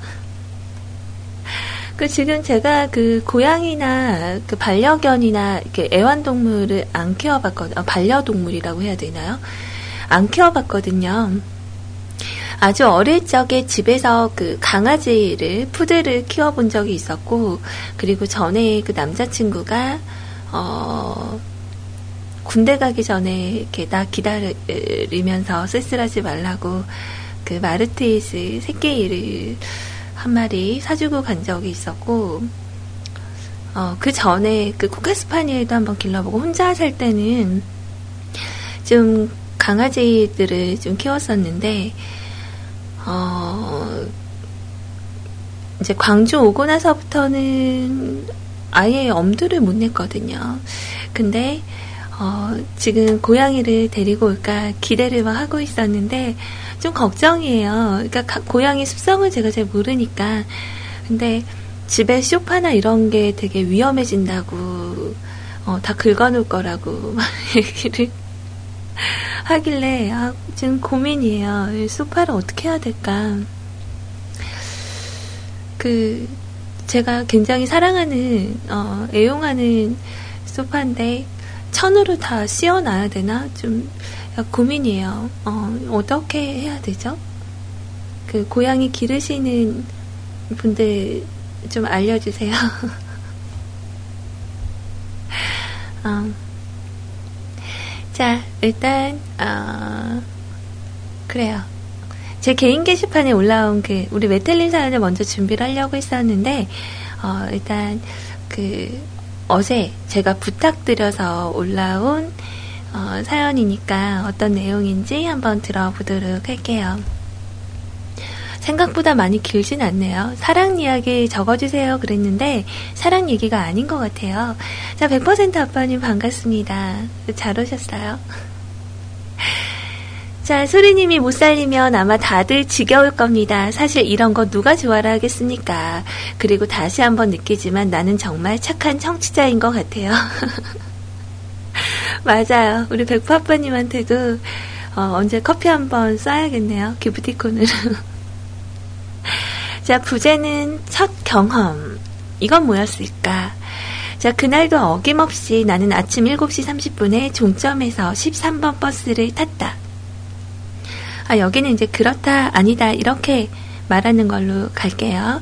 [SPEAKER 1] 그 지금 제가 그 고양이나 그 반려견이나 이렇게 애완동물을 안 키워봤거든요. 아, 반려동물이라고 해야 되나요? 안 키워봤거든요. 아주 어릴 적에 집에서 그 강아지를, 푸드를 키워본 적이 있었고, 그리고 전에 그 남자친구가, 어, 군대 가기 전에 이렇게 나 기다리면서 쓸쓸하지 말라고 그 마르테이스 새끼를 한 마리 사주고 간 적이 있었고, 어, 그 전에 그 코카스파니엘도 한번 길러보고 혼자 살 때는 좀 강아지들을 좀 키웠었는데, 어, 이제 광주 오고 나서부터는 아예 엄두를 못 냈거든요. 근데, 어, 지금 고양이를 데리고 올까 기대를 막 하고 있었는데, 좀 걱정이에요. 그러니까 고양이 습성을 제가 잘 모르니까. 근데 집에 쇼파나 이런 게 되게 위험해진다고, 어, 다 긁어놓을 거라고 막 얘기를 하길래, 아, 지금 고민이에요. 소파를 어떻게 해야 될까. 그, 제가 굉장히 사랑하는, 어, 애용하는 소파인데, 천으로 다 씌워놔야 되나? 좀, 고민이에요. 어, 어떻게 해야 되죠? 그 고양이 기르시는 분들 좀 알려주세요. 어. 자, 일단, 어, 그래요. 제 개인 게시판에 올라온 그, 우리 메텔린 사연을 먼저 준비를 하려고 했었는데, 어, 일단, 그, 어제 제가 부탁드려서 올라온 어, 사연이니까 어떤 내용인지 한번 들어보도록 할게요. 생각보다 많이 길진 않네요. 사랑 이야기 적어주세요 그랬는데 사랑 얘기가 아닌 것 같아요. 자, 100% 아빠님 반갑습니다. 잘 오셨어요. 자, 소리님이 못 살리면 아마 다들 지겨울 겁니다. 사실 이런 거 누가 좋아라 하겠습니까? 그리고 다시 한번 느끼지만 나는 정말 착한 청취자인 것 같아요. 맞아요. 우리 백파빠님한테도 어, 언제 커피 한번 쏴야겠네요. 기프티콘으로. 자, 부제는 첫 경험. 이건 뭐였을까? 자, 그날도 어김없이 나는 아침 7시 30분에 종점에서 13번 버스를 탔다. 아, 여기는 이제 그렇다, 아니다, 이렇게 말하는 걸로 갈게요.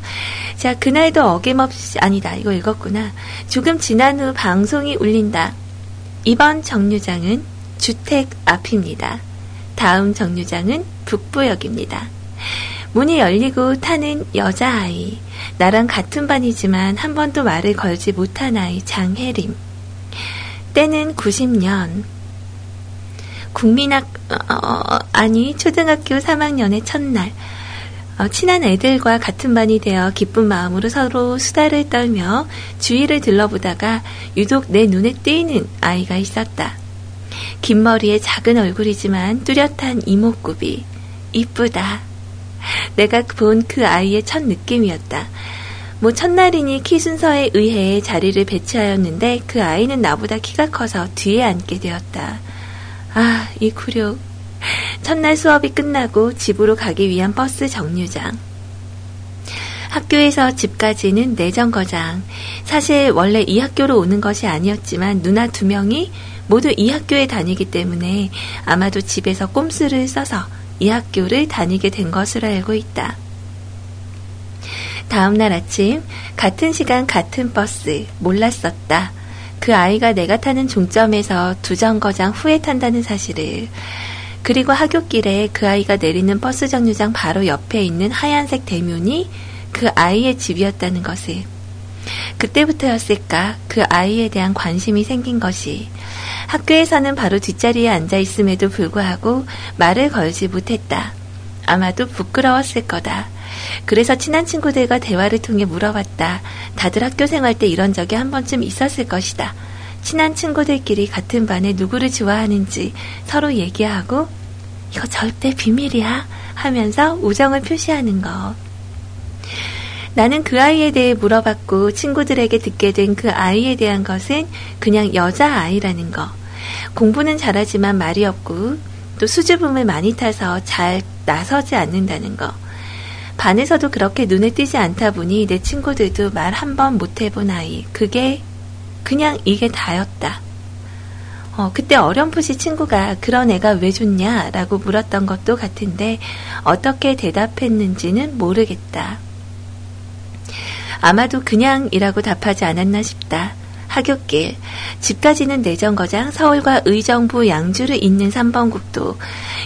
[SPEAKER 1] 자, 그날도 어김없이, 아니다, 이거 읽었구나. 조금 지난 후 방송이 울린다. 이번 정류장은 주택 앞입니다. 다음 정류장은 북부역입니다. 문이 열리고 타는 여자아이. 나랑 같은 반이지만 한 번도 말을 걸지 못한 아이 장혜림. 때는 90년. 국민학, 어, 어, 아니, 초등학교 3학년의 첫날. 어, 친한 애들과 같은 반이 되어 기쁜 마음으로 서로 수다를 떨며 주위를 들러보다가 유독 내 눈에 띄는 아이가 있었다. 긴 머리에 작은 얼굴이지만 뚜렷한 이목구비. 이쁘다. 내가 본 그 아이의 첫 느낌이었다. 뭐 첫날이니 키 순서에 의해 자리를 배치하였는데 그 아이는 나보다 키가 커서 뒤에 앉게 되었다. 아, 이 굴욕. 첫날 수업이 끝나고 집으로 가기 위한 버스 정류장. 학교에서 집까지는 내정거장. 사실 원래 이 학교로 오는 것이 아니었지만 누나 두 명이 모두 이 학교에 다니기 때문에 아마도 집에서 꼼수를 써서 이 학교를 다니게 된 것으로 알고 있다. 다음날 아침 같은 시간 같은 버스 몰랐었다. 그 아이가 내가 타는 종점에서 두 정거장 후에 탄다는 사실을 그리고 하굣길에 그 아이가 내리는 버스 정류장 바로 옆에 있는 하얀색 대문이 그 아이의 집이었다는 것을 그때부터였을까 그 아이에 대한 관심이 생긴 것이 학교에서는 바로 뒷자리에 앉아 있음에도 불구하고 말을 걸지 못했다. 아마도 부끄러웠을 거다. 그래서 친한 친구들과 대화를 통해 물어봤다. 다들 학교 생활 때 이런 적이 한 번쯤 있었을 것이다. 친한 친구들끼리 같은 반에 누구를 좋아하는지 서로 얘기하고 이거 절대 비밀이야 하면서 우정을 표시하는 거. 나는 그 아이에 대해 물어봤고 친구들에게 듣게 된 그 아이에 대한 것은 그냥 여자아이라는 거. 공부는 잘하지만 말이 없고 또 수줍음을 많이 타서 잘 나서지 않는다는 거. 반에서도 그렇게 눈에 띄지 않다 보니 내 친구들도 말 한 번 못 해본 아이. 그게 그냥 이게 다였다. 어, 그때 어렴풋이 친구가 그런 애가 왜 좋냐? 라고 물었던 것도 같은데 어떻게 대답했는지는 모르겠다. 아마도 그냥이라고 답하지 않았나 싶다. 하굣길, 집까지는 내정거장 서울과 의정부 양주를 잇는 3번 국도.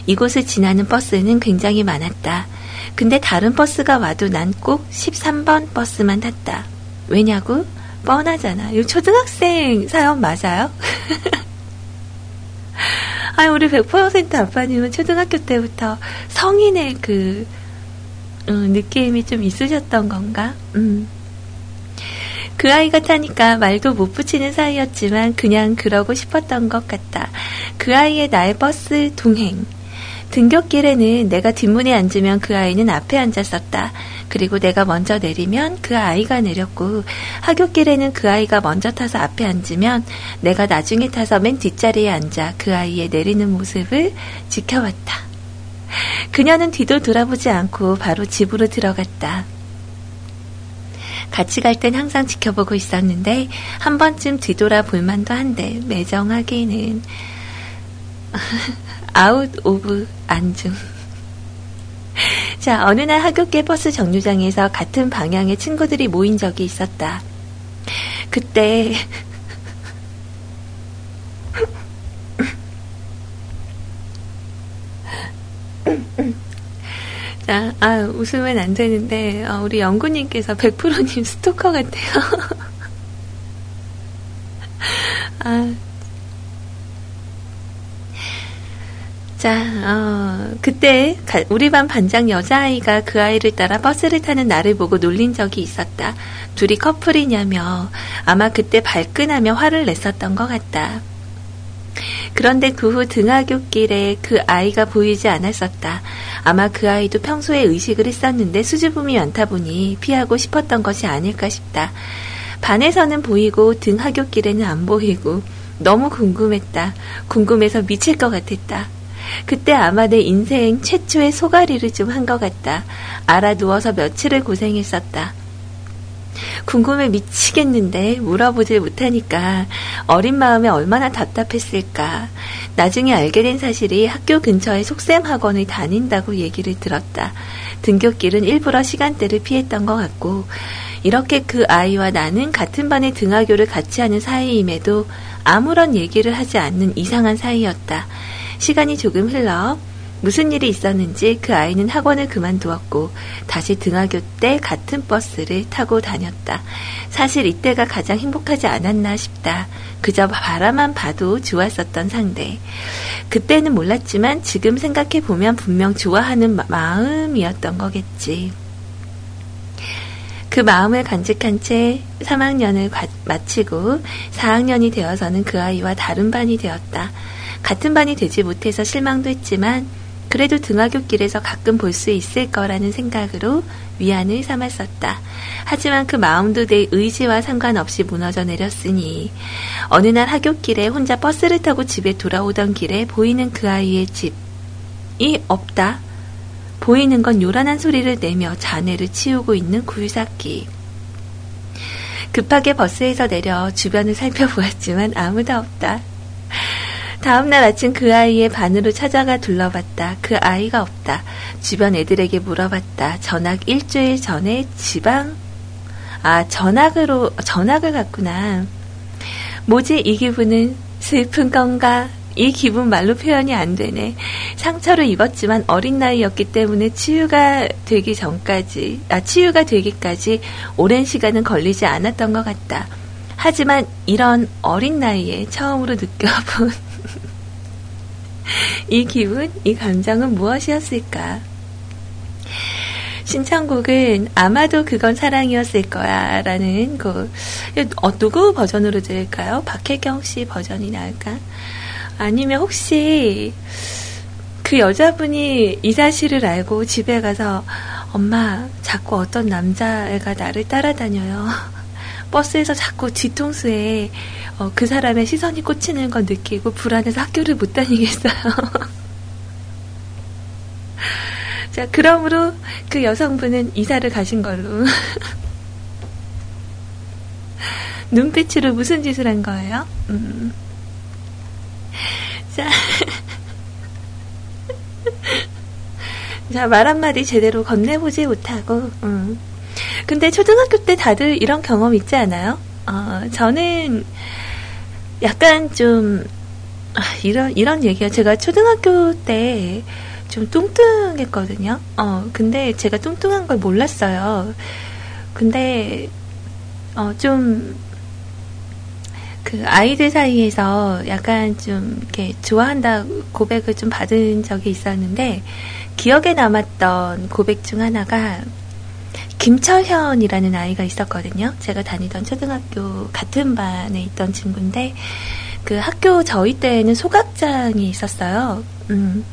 [SPEAKER 1] 이곳을 지나는 버스는 굉장히 많았다. 근데 다른 버스가 와도 난 꼭 13번 버스만 탔다. 왜냐고? 뻔하잖아. 이 초등학생 사연 맞아요? 아니, 우리 100% 아빠님은 초등학교 때부터 성인의 그, 음, 느낌이 좀 있으셨던 건가? 음. 그 아이가 타니까 말도 못 붙이는 사이였지만 그냥 그러고 싶었던 것 같다. 그 아이의 나의 버스 동행. 등굣길에는 내가 뒷문에 앉으면 그 아이는 앞에 앉았었다. 그리고 내가 먼저 내리면 그 아이가 내렸고 하굣길에는 그 아이가 먼저 타서 앞에 앉으면 내가 나중에 타서 맨 뒷자리에 앉아 그 아이의 내리는 모습을 지켜봤다. 그녀는 뒤도 돌아보지 않고 바로 집으로 들어갔다. 같이 갈 땐 항상 지켜보고 있었는데 한 번쯤 뒤돌아 볼 만도 한데 매정하기는 out of 안중. 자, 어느 날 하굣길 버스 정류장에서 같은 방향의 친구들이 모인 적이 있었다. 그때 자, 아, 웃으면 안 되는데, 어, 우리 영구님께서 100%님 스토커 같아요. 아, 자, 어, 그때 우리 반 반장 여자아이가 그 아이를 따라 버스를 타는 나를 보고 놀린 적이 있었다. 둘이 커플이냐며 아마 그때 발끈하며 화를 냈었던 것 같다. 그런데 그 후 등하굣길에 그 아이가 보이지 않았었다. 아마 그 아이도 평소에 의식을 했었는데 수줍음이 많다 보니 피하고 싶었던 것이 아닐까 싶다. 반에서는 보이고 등하굣길에는 안 보이고 너무 궁금했다. 궁금해서 미칠 것 같았다. 그때 아마 내 인생 최초의 소가리를 좀 한 것 같다. 알아 누워서 며칠을 고생했었다. 궁금해 미치겠는데 물어보질 못하니까 어린 마음에 얼마나 답답했을까. 나중에 알게 된 사실이 학교 근처에 속셈 학원을 다닌다고 얘기를 들었다. 등교길은 일부러 시간대를 피했던 것 같고 이렇게 그 아이와 나는 같은 반에 등하교를 같이 하는 사이임에도 아무런 얘기를 하지 않는 이상한 사이였다. 시간이 조금 흘러 무슨 일이 있었는지 그 아이는 학원을 그만두었고 다시 등하교 때 같은 버스를 타고 다녔다. 사실 이때가 가장 행복하지 않았나 싶다. 그저 바라만 봐도 좋았었던 상대. 그때는 몰랐지만 지금 생각해 보면 분명 좋아하는 마음이었던 거겠지. 그 마음을 간직한 채 3학년을 마치고 4학년이 되어서는 그 아이와 다른 반이 되었다. 같은 반이 되지 못해서 실망도 했지만 그래도 등하굣길에서 가끔 볼 수 있을 거라는 생각으로 위안을 삼았었다. 하지만 그 마음도 내 의지와 상관없이 무너져 내렸으니 어느 날 하굣길에 혼자 버스를 타고 집에 돌아오던 길에 보이는 그 아이의 집이 없다. 보이는 건 요란한 소리를 내며 자네를 치우고 있는 굴삭기. 급하게 버스에서 내려 주변을 살펴보았지만 아무도 없다. 다음날 아침 그 아이의 반으로 찾아가 둘러봤다. 그 아이가 없다. 주변 애들에게 물어봤다. 전학 일주일 전에 지방, 아, 전학으로, 전학을 갔구나. 뭐지 이 기분은 슬픈 건가? 이 기분 말로 표현이 안 되네. 상처를 입었지만 어린 나이였기 때문에 치유가 되기 전까지, 아, 치유가 되기까지 오랜 시간은 걸리지 않았던 것 같다. 하지만 이런 어린 나이에 처음으로 느껴본 이 기분, 이 감정은 무엇이었을까? 신청곡은 아마도 그건 사랑이었을 거야 라는 그, 어, 누구 버전으로 들을까요? 박혜경 씨 버전이 나을까? 아니면 혹시 그 여자분이 이 사실을 알고 집에 가서 엄마 자꾸 어떤 남자애가 나를 따라다녀요. 버스에서 자꾸 뒤통수에 어, 그 사람의 시선이 꽂히는 건 느끼고 불안해서 학교를 못 다니겠어요. 자, 그러므로 그 여성분은 이사를 가신 걸로. 눈빛으로 무슨 짓을 한 거예요? 음. 자. 자, 말 한마디 제대로 건네보지 못하고, 음. 근데 초등학교 때 다들 이런 경험 있지 않아요? 어, 저는 약간 좀, 아, 이런, 이런 얘기가 제가 초등학교 때 좀 뚱뚱했거든요. 어, 근데 제가 뚱뚱한 걸 몰랐어요. 근데, 어, 좀, 그 아이들 사이에서 약간 좀 이렇게 좋아한다 고백을 좀 받은 적이 있었는데 기억에 남았던 고백 중 하나가 김철현이라는 아이가 있었거든요. 제가 다니던 초등학교 같은 반에 있던 친구인데 그 학교 저희 때에는 소각장이 있었어요. 음.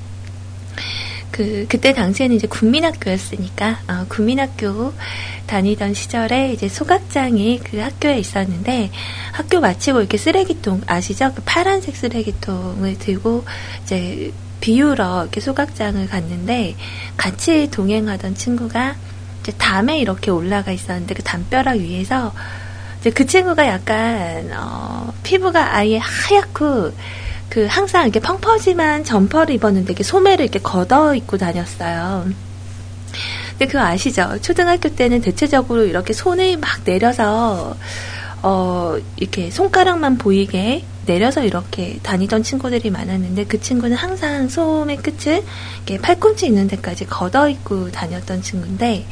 [SPEAKER 1] 그 그때 당시에는 이제 국민학교였으니까 어, 국민학교 다니던 시절에 이제 소각장이 그 학교에 있었는데 학교 마치고 이렇게 쓰레기통 아시죠? 그 파란색 쓰레기통을 들고 이제 비우러 이렇게 소각장을 갔는데 같이 동행하던 친구가 이제 담에 이렇게 올라가 있었는데 그 담벼락 위에서 이제 그 친구가 약간 어, 피부가 아예 하얗고 그 항상 이렇게 펑퍼짐한 점퍼를 입었는데 이렇게 소매를 이렇게 걷어 입고 다녔어요. 근데 그거 아시죠? 초등학교 때는 대체적으로 이렇게 손을 막 내려서 어 이렇게 손가락만 보이게 내려서 이렇게 다니던 친구들이 많았는데 그 친구는 항상 소매 끝을 팔꿈치 있는 데까지 걷어 입고 다녔던 친구인데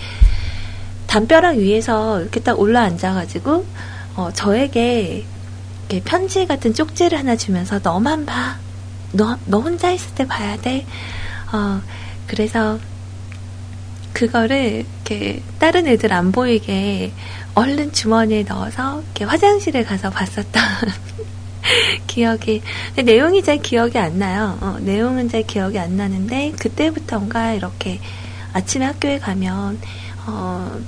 [SPEAKER 1] 담벼락 위에서 이렇게 딱 올라 앉아가지고 어 저에게 편지 같은 쪽지를 하나 주면서 너만 봐. 너, 너 혼자 있을 때 봐야 돼. 어, 그래서 그거를 이렇게 다른 애들 안 보이게 얼른 주머니에 넣어서 이렇게 화장실에 가서 봤었던 기억이 내용이 잘 기억이 안 나요. 어, 내용은 잘 기억이 안 나는데 그때부터인가 이렇게 아침에 학교에 가면 어,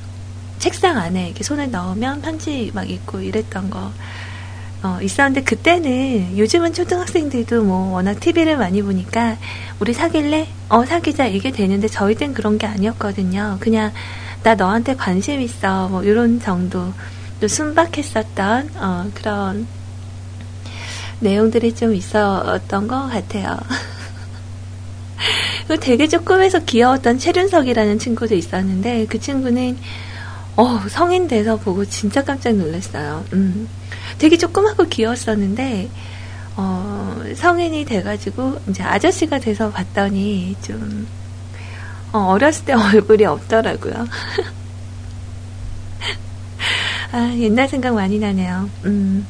[SPEAKER 1] 책상 안에 이렇게 손을 넣으면 편지 막 있고 이랬던 거 어, 있었는데 그때는 요즘은 초등학생들도 뭐 워낙 TV를 많이 보니까 우리 사귈래? 어 사귀자 이게 되는데 저희 땐 그런 게 아니었거든요. 그냥 나 너한테 관심 있어 뭐 이런 정도 또 순박했었던 어, 그런 내용들이 좀 있었던 것 같아요. 되게 조금해서 귀여웠던 최륜석이라는 친구도 있었는데 그 친구는 어, 성인 돼서 보고 진짜 깜짝 놀랐어요. 음. 되게 조그맣고 귀여웠었는데 어, 성인이 돼가지고 이제 아저씨가 돼서 봤더니 좀 어, 렸을때 얼굴이 없더라고요. 아, 옛날 생각 많이 나네요. 음.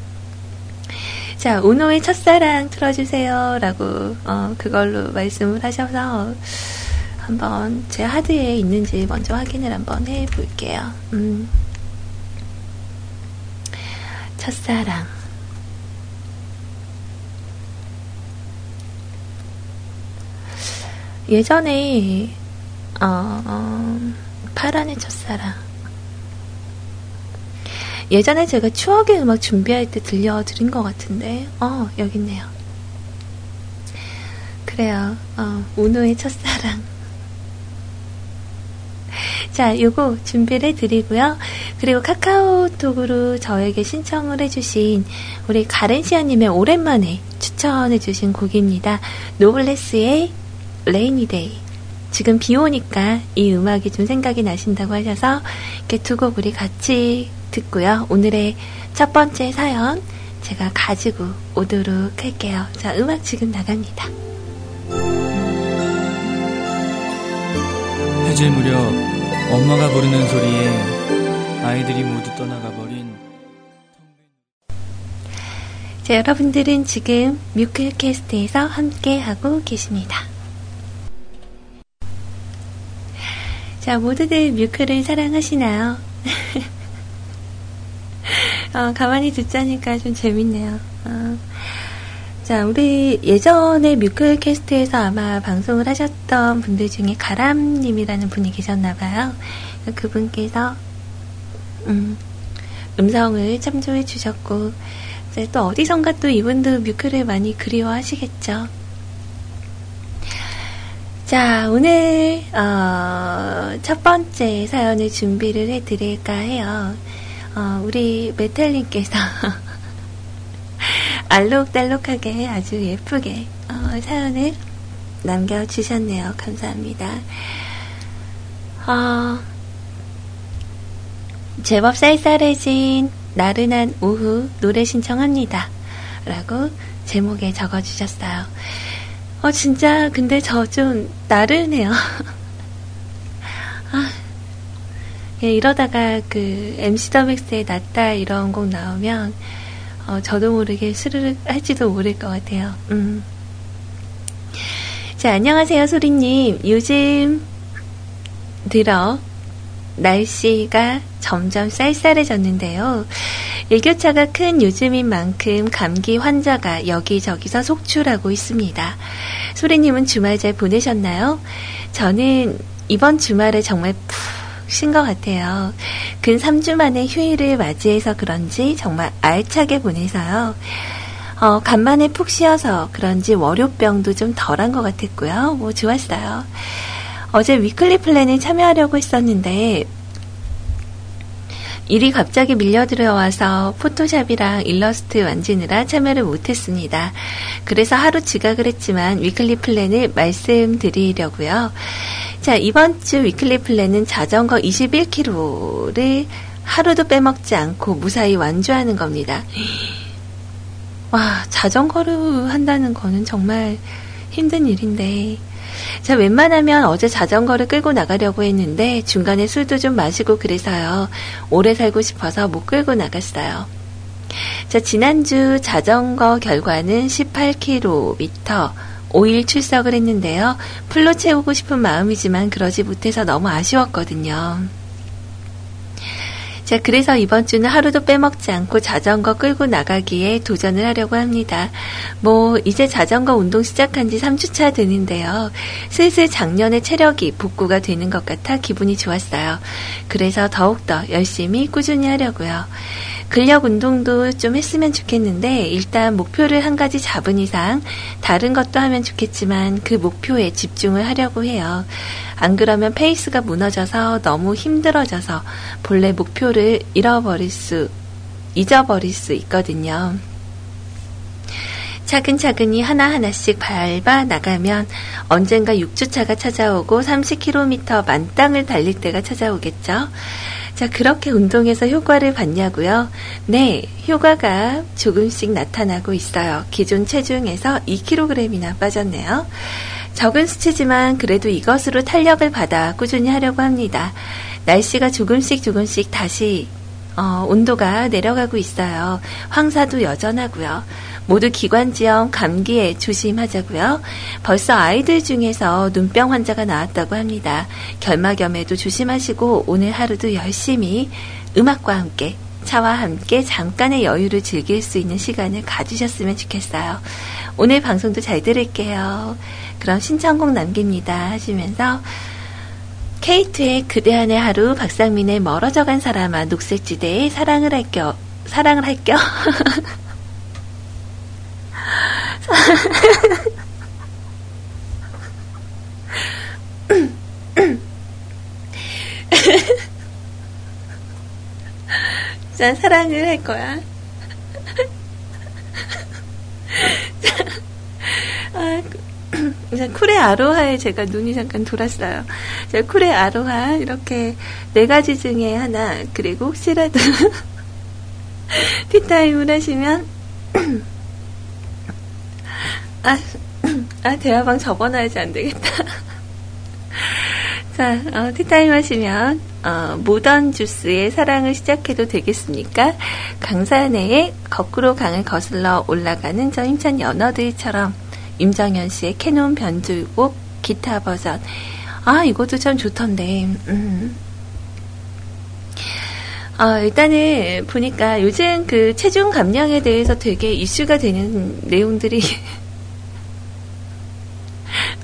[SPEAKER 1] 자, 우노의 첫사랑 틀어주세요. 라고, 어, 그걸로 말씀을 하셔서, 한번 제 하드에 있는지 먼저 확인을 한번 해 볼게요. 음. 첫사랑 예전에 어, 어, 파란의 첫사랑 예전에 제가 추억의 음악 준비할 때 들려드린 것 같은데 어 여기 있네요 그래요 어, 우노의 첫사랑 자, 요거 준비를 해드리고요. 그리고 카카오톡으로 저에게 신청을 해주신 우리 가렌시아님의 오랜만에 추천해주신 곡입니다. 노블레스의 Rainy Day. 지금 비 오니까 이 음악이 좀 생각이 나신다고 하셔서 이렇게 두 곡 우리 같이 듣고요. 오늘의 첫 번째 사연 제가 가지고 오도록 할게요. 자, 음악 지금 나갑니다.
[SPEAKER 2] 해질 무렵 엄마가 부르는 소리에 아이들이 모두 떠나가 버린
[SPEAKER 1] 자, 여러분들은 지금 뮤클캐스트에서 함께하고 계십니다. 자, 모두들 뮤클을 사랑하시나요? 어, 가만히 듣자니까 좀 재밌네요. 어. 자, 우리 예전에 뮤클캐스트에서 아마 방송을 하셨던 분들 중에 가람님이라는 분이 계셨나봐요. 그분께서, 음, 음성을 참조해 주셨고, 또 어디선가 또 이분도 뮤클을 많이 그리워하시겠죠. 자, 오늘, 어, 첫 번째 사연을 준비를 해 드릴까 해요. 어, 우리 메탈님께서 알록달록하게 아주 예쁘게 어, 사연을 남겨주셨네요. 감사합니다. 어, 제법 쌀쌀해진 나른한 오후 노래 신청합니다. 라고 제목에 적어주셨어요. 어, 진짜, 근데 저 좀 나른해요. 아, 예, 이러다가 그 MC 더 맥스의 낫다 이런 곡 나오면, 어, 저도 모르게 스르륵 할지도 모를 것 같아요. 음. 자, 안녕하세요, 소리님. 요즘 들어 날씨가 점점 쌀쌀해졌는데요. 일교차가 큰 요즘인 만큼 감기 환자가 여기저기서 속출하고 있습니다. 소리님은 주말 잘 보내셨나요? 저는 이번 주말에 정말 푹 쉰것 같아요. 근 3주 만에 휴일을 맞이해서 그런지 정말 알차게 보내서요. 어, 간만에 푹 쉬어서 그런지 월요병도 좀 덜한 것 같았고요. 뭐 좋았어요. 어제 weekly plan에 참여하려고 했었는데 일이 갑자기 밀려들어와서 포토샵이랑 일러스트 만지느라 참여를 못했습니다. 그래서 하루 지각을 했지만 weekly plan을 말씀드리려고요. 자, 이번 주 weekly plan은 자전거 21km를 하루도 빼먹지 않고 무사히 완주하는 겁니다. 와, 자전거를 한다는 거는 정말 힘든 일인데, 자, 웬만하면 어제 자전거를 끌고 나가려고 했는데 중간에 술도 좀 마시고 그래서요. 오래 살고 싶어서 못 끌고 나갔어요. 자, 지난주 자전거 결과는 18km, 5일 출석을 했는데요. 풀로 채우고 싶은 마음이지만 그러지 못해서 너무 아쉬웠거든요. 자, 그래서 이번 주는 하루도 빼먹지 않고 자전거 끌고 나가기에 도전을 하려고 합니다. 뭐, 이제 자전거 운동 시작한 지 3주차 되는데요. 슬슬 작년의 체력이 복구가 되는 것 같아 기분이 좋았어요. 그래서 더욱더 열심히 꾸준히 하려고요. 근력 운동도 좀 했으면 좋겠는데 일단 목표를 한 가지 잡은 이상 다른 것도 하면 좋겠지만 그 목표에 집중을 하려고 해요. 안 그러면 페이스가 무너져서 너무 힘들어져서 본래 목표를 잃어버릴 수, 잊어버릴 수 있거든요. 차근차근히 하나하나씩 밟아 나가면 언젠가 6주차가 찾아오고 30km 만땅을 달릴 때가 찾아오겠죠. 자, 그렇게 운동해서 효과를 봤냐고요? 네, 효과가 조금씩 나타나고 있어요. 기존 체중에서 2kg이나 빠졌네요. 적은 수치지만 그래도 이것으로 탄력을 받아 꾸준히 하려고 합니다. 날씨가 조금씩 조금씩 다시 어, 온도가 내려가고 있어요. 황사도 여전하고요. 모두 기관지염, 감기에 조심하자고요. 벌써 아이들 중에서 눈병 환자가 나왔다고 합니다. 결막염에도 조심하시고 오늘 하루도 열심히 음악과 함께 차와 함께 잠깐의 여유를 즐길 수 있는 시간을 가지셨으면 좋겠어요. 오늘 방송도 잘 들을게요. 그럼 신청곡 남깁니다 하시면서 케이트의 그대 안의 하루 박상민의 멀어져 간 사람아 녹색지대에 사랑을 할겨 사랑을 할겨 자, 사랑을 할 거야. 아, 쿨의 아로하에 제가 눈이 잠깐 돌았어요. 자, 쿨의 아로하 이렇게 네 가지 중에 하나 그리고 혹시라도 티타임을 하시면 아, 아, 대화방 접어놔야지 안 되겠다. 자, 어, 티타임 하시면, 어, 모던 주스의 사랑을 시작해도 되겠습니까? 강산에 거꾸로 강을 거슬러 올라가는 저 힘찬 연어들처럼 임정현 씨의 캐논 변주곡 기타 버전. 아, 이것도 참 좋던데, 음. 어, 일단은 보니까 요즘 그 체중 감량에 대해서 되게 이슈가 되는 내용들이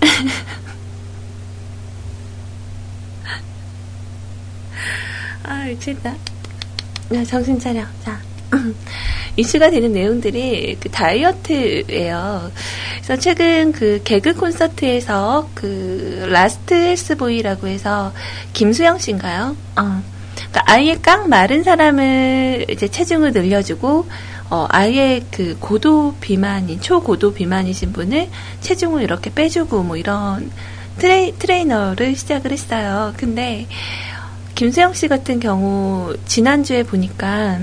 [SPEAKER 1] 아, 미치겠다. 야, 정신 차려. 자. 이슈가 되는 내용들이 그 다이어트예요. 그래서 최근 그 개그 콘서트에서 그 라스트 헬스보이라고 해서 김수영 씨인가요? 어. 그러니까 아예 깡 마른 사람을 이제 체중을 늘려주고 어, 아예 그 고도 비만인, 초고도 비만이신 분을 체중을 이렇게 빼주고 뭐 이런 트레, 트레이너를 시작을 했어요. 근데 김수영 씨 같은 경우 지난주에 보니까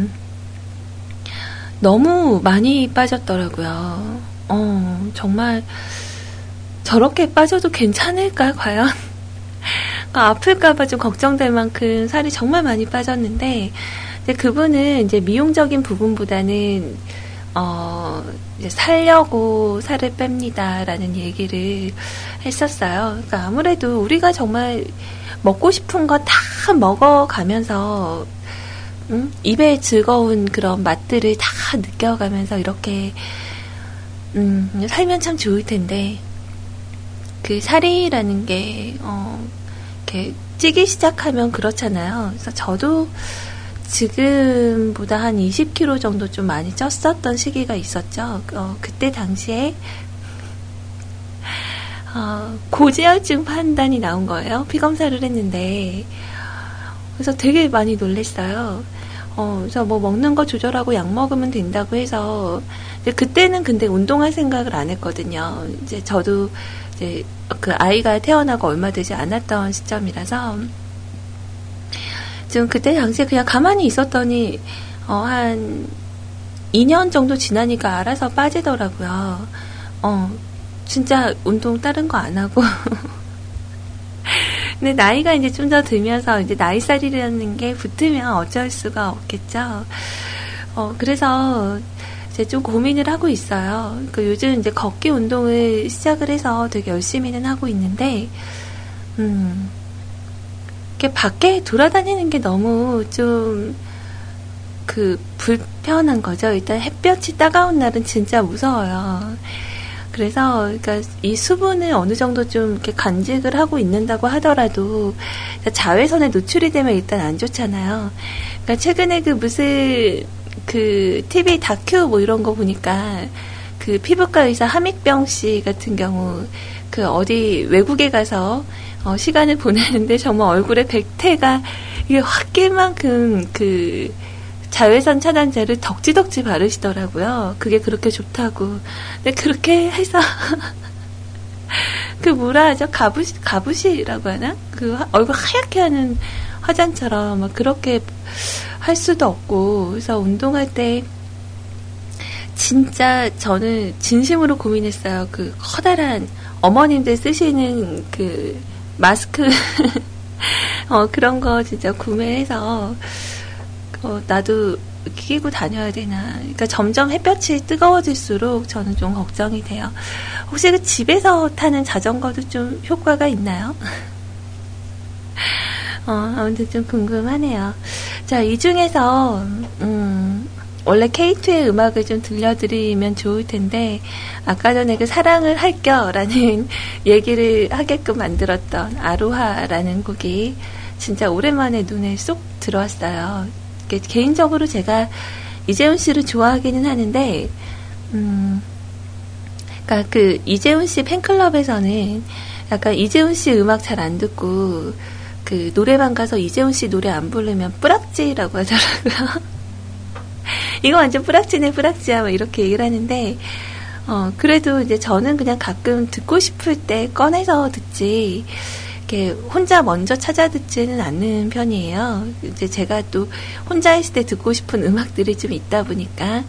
[SPEAKER 1] 너무 많이 빠졌더라고요. 어, 정말 저렇게 빠져도 괜찮을까, 과연? 아, 아플까봐 좀 걱정될 만큼 살이 정말 많이 빠졌는데, 그분은 이제 미용적인 부분보다는, 어, 이제 살려고 살을 뺍니다라는 얘기를 했었어요. 그러니까 아무래도 우리가 정말 먹고 싶은 거 다 먹어가면서, 음? 입에 즐거운 그런 맛들을 다 느껴가면서 이렇게, 음, 살면 참 좋을 텐데, 그 살이라는 게, 어, 이렇게 찌기 시작하면 그렇잖아요. 그래서 저도 지금보다 한 20kg 정도 좀 많이 쪘었던 시기가 있었죠. 어, 그때 당시에 어, 고지혈증 판단이 나온 거예요. 피검사를 했는데 그래서 되게 많이 놀랬어요. 어, 그래서 뭐 먹는 거 조절하고 약 먹으면 된다고 해서 그때는 근데 운동할 생각을 안 했거든요. 이제 저도 이제 그 아이가 태어나고 얼마 되지 않았던 시점이라서 좀 그때 당시에 그냥 가만히 있었더니 어, 한 2년 정도 지나니까 알아서 빠지더라고요. 어, 진짜 운동 다른 거 안 하고. 근데 나이가 이제 좀 더 들면서 이제 나이살이라는 게 붙으면 어쩔 수가 없겠죠. 어, 그래서 이제 좀 고민을 하고 있어요. 그 요즘 이제 걷기 운동을 시작을 해서 되게 열심히는 하고 있는데, 음, 이렇게 밖에 돌아다니는 게 너무 좀, 그, 불편한 거죠. 일단 햇볕이 따가운 날은 진짜 무서워요. 그래서, 그러니까 이 수분을 어느 정도 좀 이렇게 간직을 하고 있는다고 하더라도 자외선에 노출이 되면 일단 안 좋잖아요. 그러니까 최근에 그 무슨 그 TV 다큐 뭐 이런 거 보니까 그 피부과 의사 하믹병 씨 같은 경우 그 어디 외국에 가서 어 시간을 보내는데 정말 얼굴에 백태가 이게 확낄 만큼 그 자외선 차단제를 덕지덕지 바르시더라고요. 그게 그렇게 좋다고. 근데 그렇게 해서 그 뭐라 하죠? 가부시 가부시라고 하나? 그 얼굴 하얗게 하는 화장처럼 막 그렇게 할 수도 없고 그래서 운동할 때 진짜 저는 진심으로 고민했어요. 그 커다란 어머님들 쓰시는 그 마스크 어 그런 거 진짜 구매해서 어 나도 끼고 다녀야 되나. 그러니까 점점 햇볕이 뜨거워질수록 저는 좀 걱정이 돼요. 혹시 그 집에서 타는 자전거도 좀 효과가 있나요? 어, 아무튼 좀 궁금하네요. 자, 이 중에서, 음, 원래 K2의 음악을 좀 들려드리면 좋을 텐데, 아까 전에 그 사랑을 할겨라는 얘기를 하게끔 만들었던 아로하라는 곡이 진짜 오랜만에 눈에 쏙 들어왔어요. 개인적으로 제가 이재훈 씨를 좋아하기는 하는데, 음, 그니까 그 이재훈 씨 팬클럽에서는 약간 이재훈 씨 음악 잘 안 듣고, 그 노래방 가서 이재훈 씨 노래 안 부르면 뿌락지라고 하더라고요. 이거 완전 뿌락지네 뿌락지야 뭐 이렇게 얘기를 하는데 어 그래도 이제 저는 그냥 가끔 듣고 싶을 때 꺼내서 듣지 이렇게 혼자 먼저 찾아 듣지는 않는 편이에요. 이제 제가 또 혼자 있을 때 듣고 싶은 음악들이 좀 있다 보니까.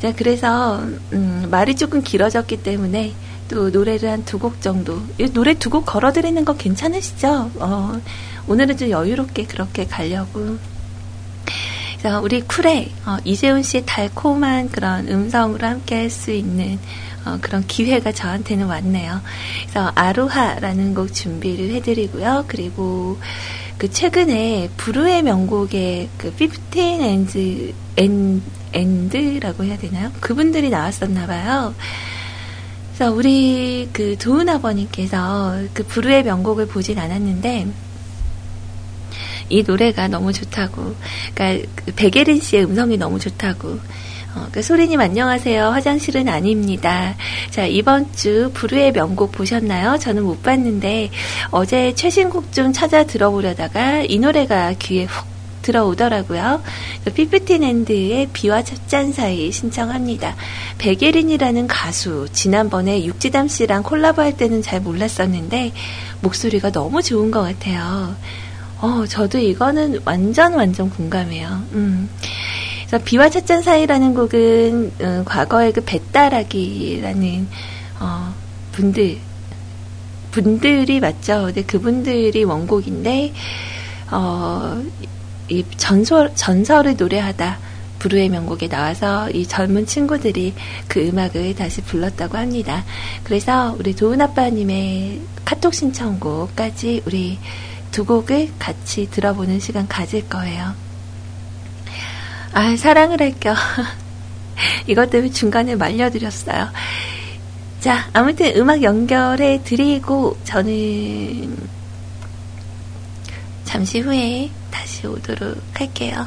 [SPEAKER 1] 자, 그래서, 음, 말이 조금 길어졌기 때문에 또 노래를 한 두 곡 정도. 노래 두 곡 걸어드리는 거 괜찮으시죠? 어, 오늘은 좀 여유롭게 그렇게 가려고. 그래서 우리 쿨의 어, 이재훈 씨의 달콤한 그런 음성으로 함께 할 수 있는 어, 그런 기회가 저한테는 왔네요. 그래서 아로하라는 곡 준비를 해드리고요. 그리고 그 최근에 부르의 명곡의 그 15 and, and, and라고 해야 되나요? 그분들이 나왔었나 봐요. 그래서 우리 그 도은 아버님께서 그 부르의 명곡을 보진 않았는데 이 노래가 너무 좋다고. 그러니까 그 백예린 씨의 음성이 너무 좋다고. 어, 그 소리님 안녕하세요. 화장실은 아닙니다. 자, 이번 주 부르의 명곡 보셨나요? 저는 못 봤는데 어제 최신곡 좀 찾아 들어보려다가 이 노래가 귀에 훅 들어오더라고요. 피프틴앤드의 비와 찻잔 사이 신청합니다. 백예린이라는 가수 지난번에 육지담 씨랑 콜라보 할 때는 잘 몰랐었는데 목소리가 너무 좋은 것 같아요. 어, 저도 이거는 완전 완전 공감해요. 음. 그래서 비와 찻잔 사이라는 곡은 음, 과거에 그 배따라기라는 어, 분들 분들이 맞죠. 근데 그분들이 원곡인데 어, 이 전설 전설을 노래하다 부르의 명곡에 나와서 이 젊은 친구들이 그 음악을 다시 불렀다고 합니다. 그래서 우리 도은 아빠님의 카톡 신청곡까지 우리 두 곡을 같이 들어보는 시간 가질 거예요. 아, 사랑을 할겨. 이것 때문에 중간에 말려드렸어요. 자, 아무튼 음악 연결해 드리고 저는 잠시 후에 다시 오도록 할게요.